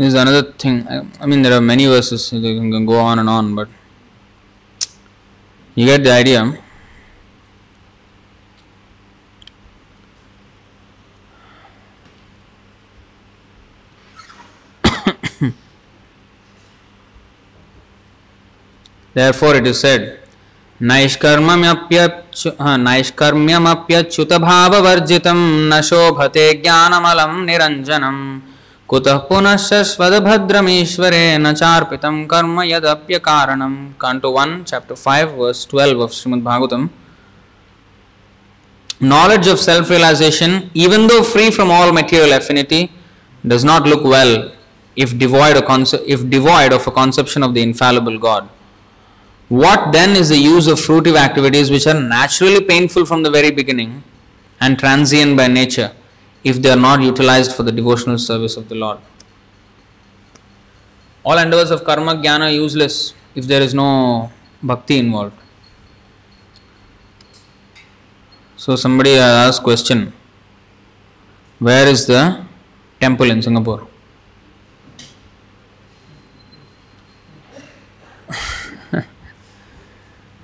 This is another thing. I, mean, there are many verses. You can go on and on, but you get the idea. [COUGHS] Therefore, it is said, नैष्कर्म्य नैष्कर्म्यमप्यच्युत भाववर्जित न शोभते ज्ञानमल निरंजनम कुत पुनः स्वद्रमीश्वरे न चापित कर्म यद्य कारण canto one chapter five verse twelve of Shrimad Bhagavat knowledge of self realisation even though free from all material affinity does not look well if devoid if devoid of a conception of the infallible God What then is the use of fruitive activities which are naturally painful from the very beginning and transient by nature if they are not utilized for the devotional service of the Lord? All endeavors of karma jnana are useless if there is no bhakti involved. So somebody asked question, where is the temple in Singapore?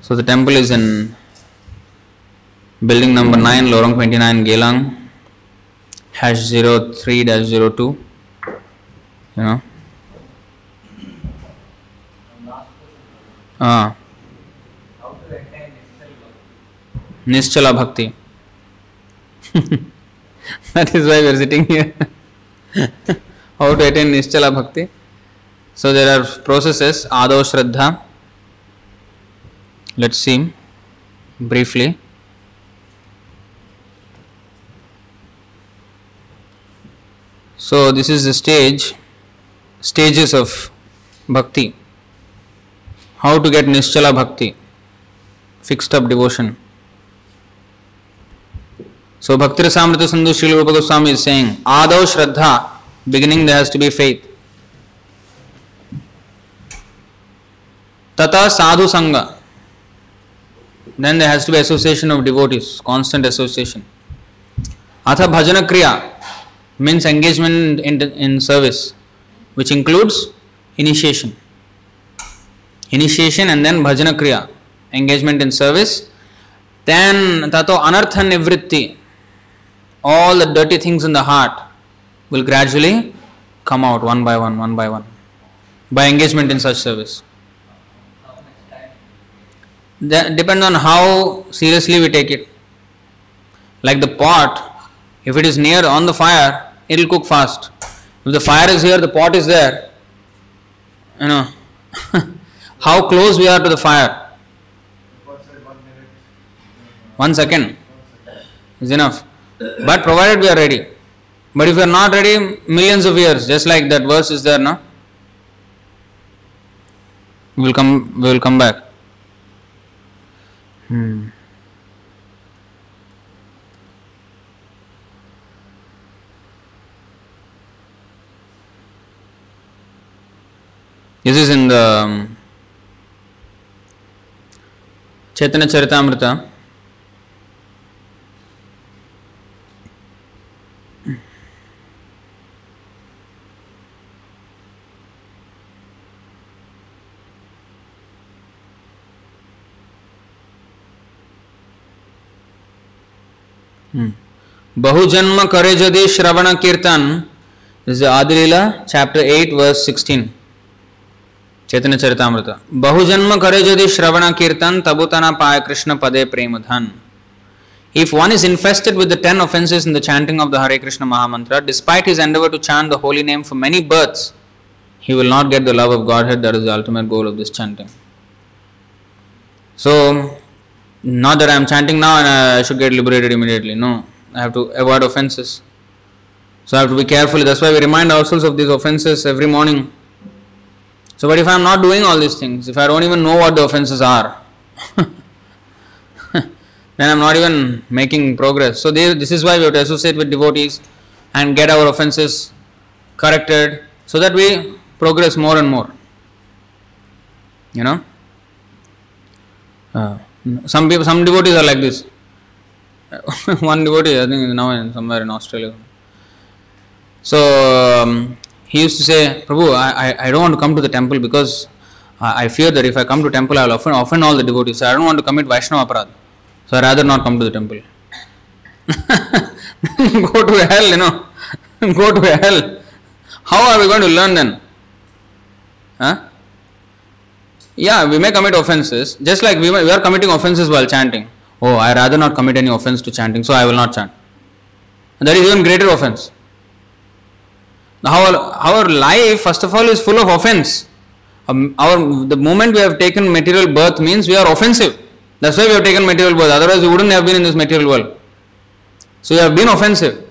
So the temple is in building number 9, Lorong 29, Geylang, hash 03 02. You know. Ah? Nischala Bhakti. [LAUGHS] that is why we are sitting here. [LAUGHS] How to attain Nischala Bhakti? So there are processes, Ado Shraddha. Let's see briefly. So this is the stage, stages of bhakti. How to get Nischala Bhakti, fixed up devotion. So Bhakti Rasamrita Sindhu Srila Rupa Goswami is saying, Adav Shraddha, beginning there has to be faith. Tata Sadhu Sangha, then there has to be association of devotees, constant association. Atha Bhajana Kriya means engagement in, in service, which includes initiation. Initiation and then Bhajana Kriya, engagement in service. Then Tato Anartha Nivritti, all the dirty things in the heart will gradually come out one by one, one by one, by engagement in such service. That depends on how seriously we take it. Like the pot, if it is near on the fire, it will cook fast. If the fire is here, the pot is there, you know, [LAUGHS] how close we are to the fire. One second is enough. But provided we are ready. But if we are not ready, millions of years, just like that verse is there, no? We will come. We will come back. Hmm. This is in the um, Chaitanya Charitamrita. बहुजन्म करे यदि श्रवण कीर्तन is Adi Lila chapter 8 verse 16 Chaitanya Charitamrita बहुजन्म करे यदि श्रवण कीर्तन तबुतना पाय कृष्ण पदे प्रेम धन If one is infested with the ten offenses in the chanting of the Hare Krishna Mahamantra, despite his endeavor to chant the holy name for many births, he will not get the love of Godhead. That is the ultimate goal of this chanting. So, not that I am chanting now and I should get liberated immediately. No, I have to avoid offenses. So, I have to be careful. That's why we remind ourselves of these offenses every morning. So, but if I am not doing all these things, if I don't even know what the offenses are, [LAUGHS] then I am not even making progress. So, this is why we have to associate with devotees and get our offenses corrected so that we progress more and more. You know, uh, some people, some devotees are like this. [LAUGHS] One devotee, I think, is now in somewhere in Australia. So um, he used to say, Prabhu, I, I, I don't want to come to the temple because I, I fear that if I come to temple, I will offend, offend all the devotees. So I don't want to commit Vaishnava aparad. So I rather not come to the temple. [LAUGHS] Go to hell, you know. [LAUGHS] Go to hell. How are we going to learn then? Huh? Yeah, we may commit offenses, just like we, may, we are committing offenses while chanting. Oh, I rather not commit any offense to chanting, so I will not chant. And that is even greater offense. Our, our life, first of all, is full of offense. Um, our the moment we have taken material birth means we are offensive. That's why we have taken material birth. Otherwise, we wouldn't have been in this material world. So we have been offensive.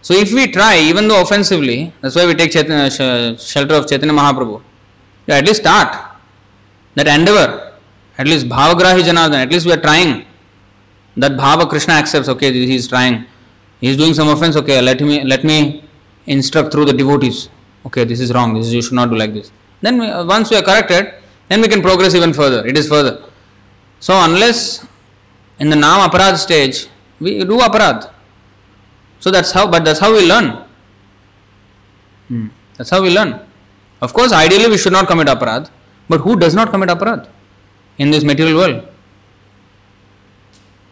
So if we try, even though offensively, that's why we take Chaitanya, sh- shelter of Chaitanya Mahaprabhu. At least start that endeavor. At least Bhavagrahi Janardhan. At least we are trying. That Bhava Krishna accepts. Okay, he is trying. He is doing some offense. Okay, let me let me instruct through the devotees. Okay, this is wrong. This is, you should not do like this. Then we, once we are corrected, then we can progress even further. It is further. So unless in the Nam Aparad stage, we do Aparad. So that's how, but that's how we learn. Hmm. That's how we learn. Of course, ideally we should not commit Aparad, but who does not commit Aparad in this material world?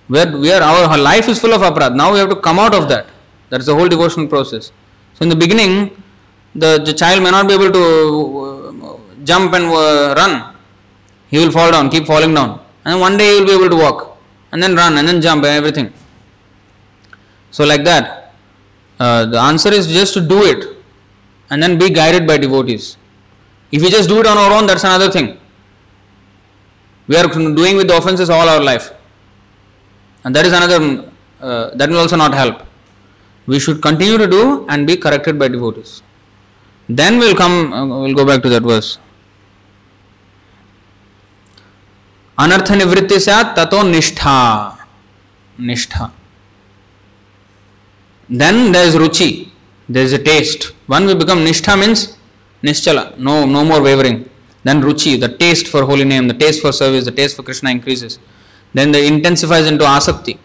Where we are, our, our life is full of Aparad. Now we have to come out of that. That's the whole devotional process. So in the beginning, the, the child may not be able to uh, jump and uh, run. He will fall down, keep falling down. And one day he will be able to walk. And then run and then jump and everything. So like that. Uh, the answer is just to do it and then be guided by devotees. If we just do it on our own, that's another thing. We are doing with the offenses all our life. And that is another, uh, that will also not help. We should continue to do and be corrected by devotees. Then we'll come, uh, we'll go back to that verse. अनर्थ निवृत्ति से ततो निष्ठा निष्ठा then there is ruchi there is a taste one will become nishtha means nischala no no more wavering. Then ruchi the taste for holy name the taste for service the taste for krishna increases. Then the intensifies into asakti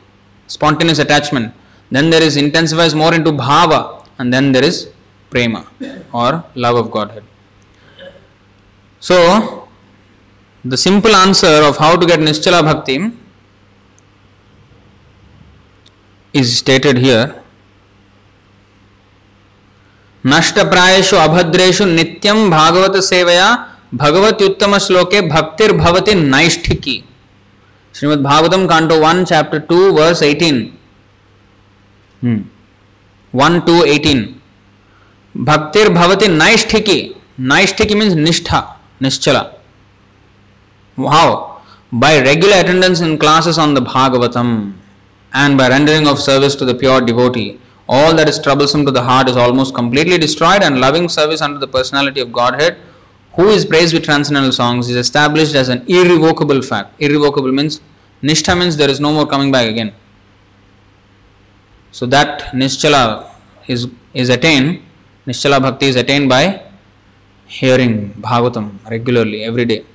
spontaneous attachment. Then there is intensifies more into bhava and then there is prema or love of godhead. So the simple answer of how to get nischala bhakti is stated here नष्ट प्रायेषु अभद्रेषु नित्यं भागवत सेवया भगवत्युत्तम श्लोके भक्तिर्भवति नैष्ठिकी। Shrimad Bhagavatam canto one chapter two verse eighteen one two eighteen भक्तिर्भवति नैष्ठिकी। नैष्ठिकी means निष्ठा निश्चला। How by regular attendance in classes on the Bhagavatam and by rendering of service to the pure devotee, all that is troublesome to the heart is almost completely destroyed, and loving service under the personality of Godhead, who is praised with transcendental songs, is established as an irrevocable fact. Irrevocable means nishtha means there is no more coming back again. So that nischala is is attained. Nischala bhakti is attained by hearing Bhagavatam regularly every day.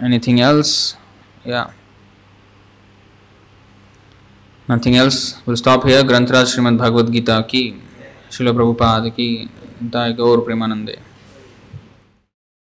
Anything else? Yeah. Nothing else will stop here ग्रंथराज Shrimad Bhagavad Gita की, शिल प्रभुपाद की दायक और प्रेमानंदे।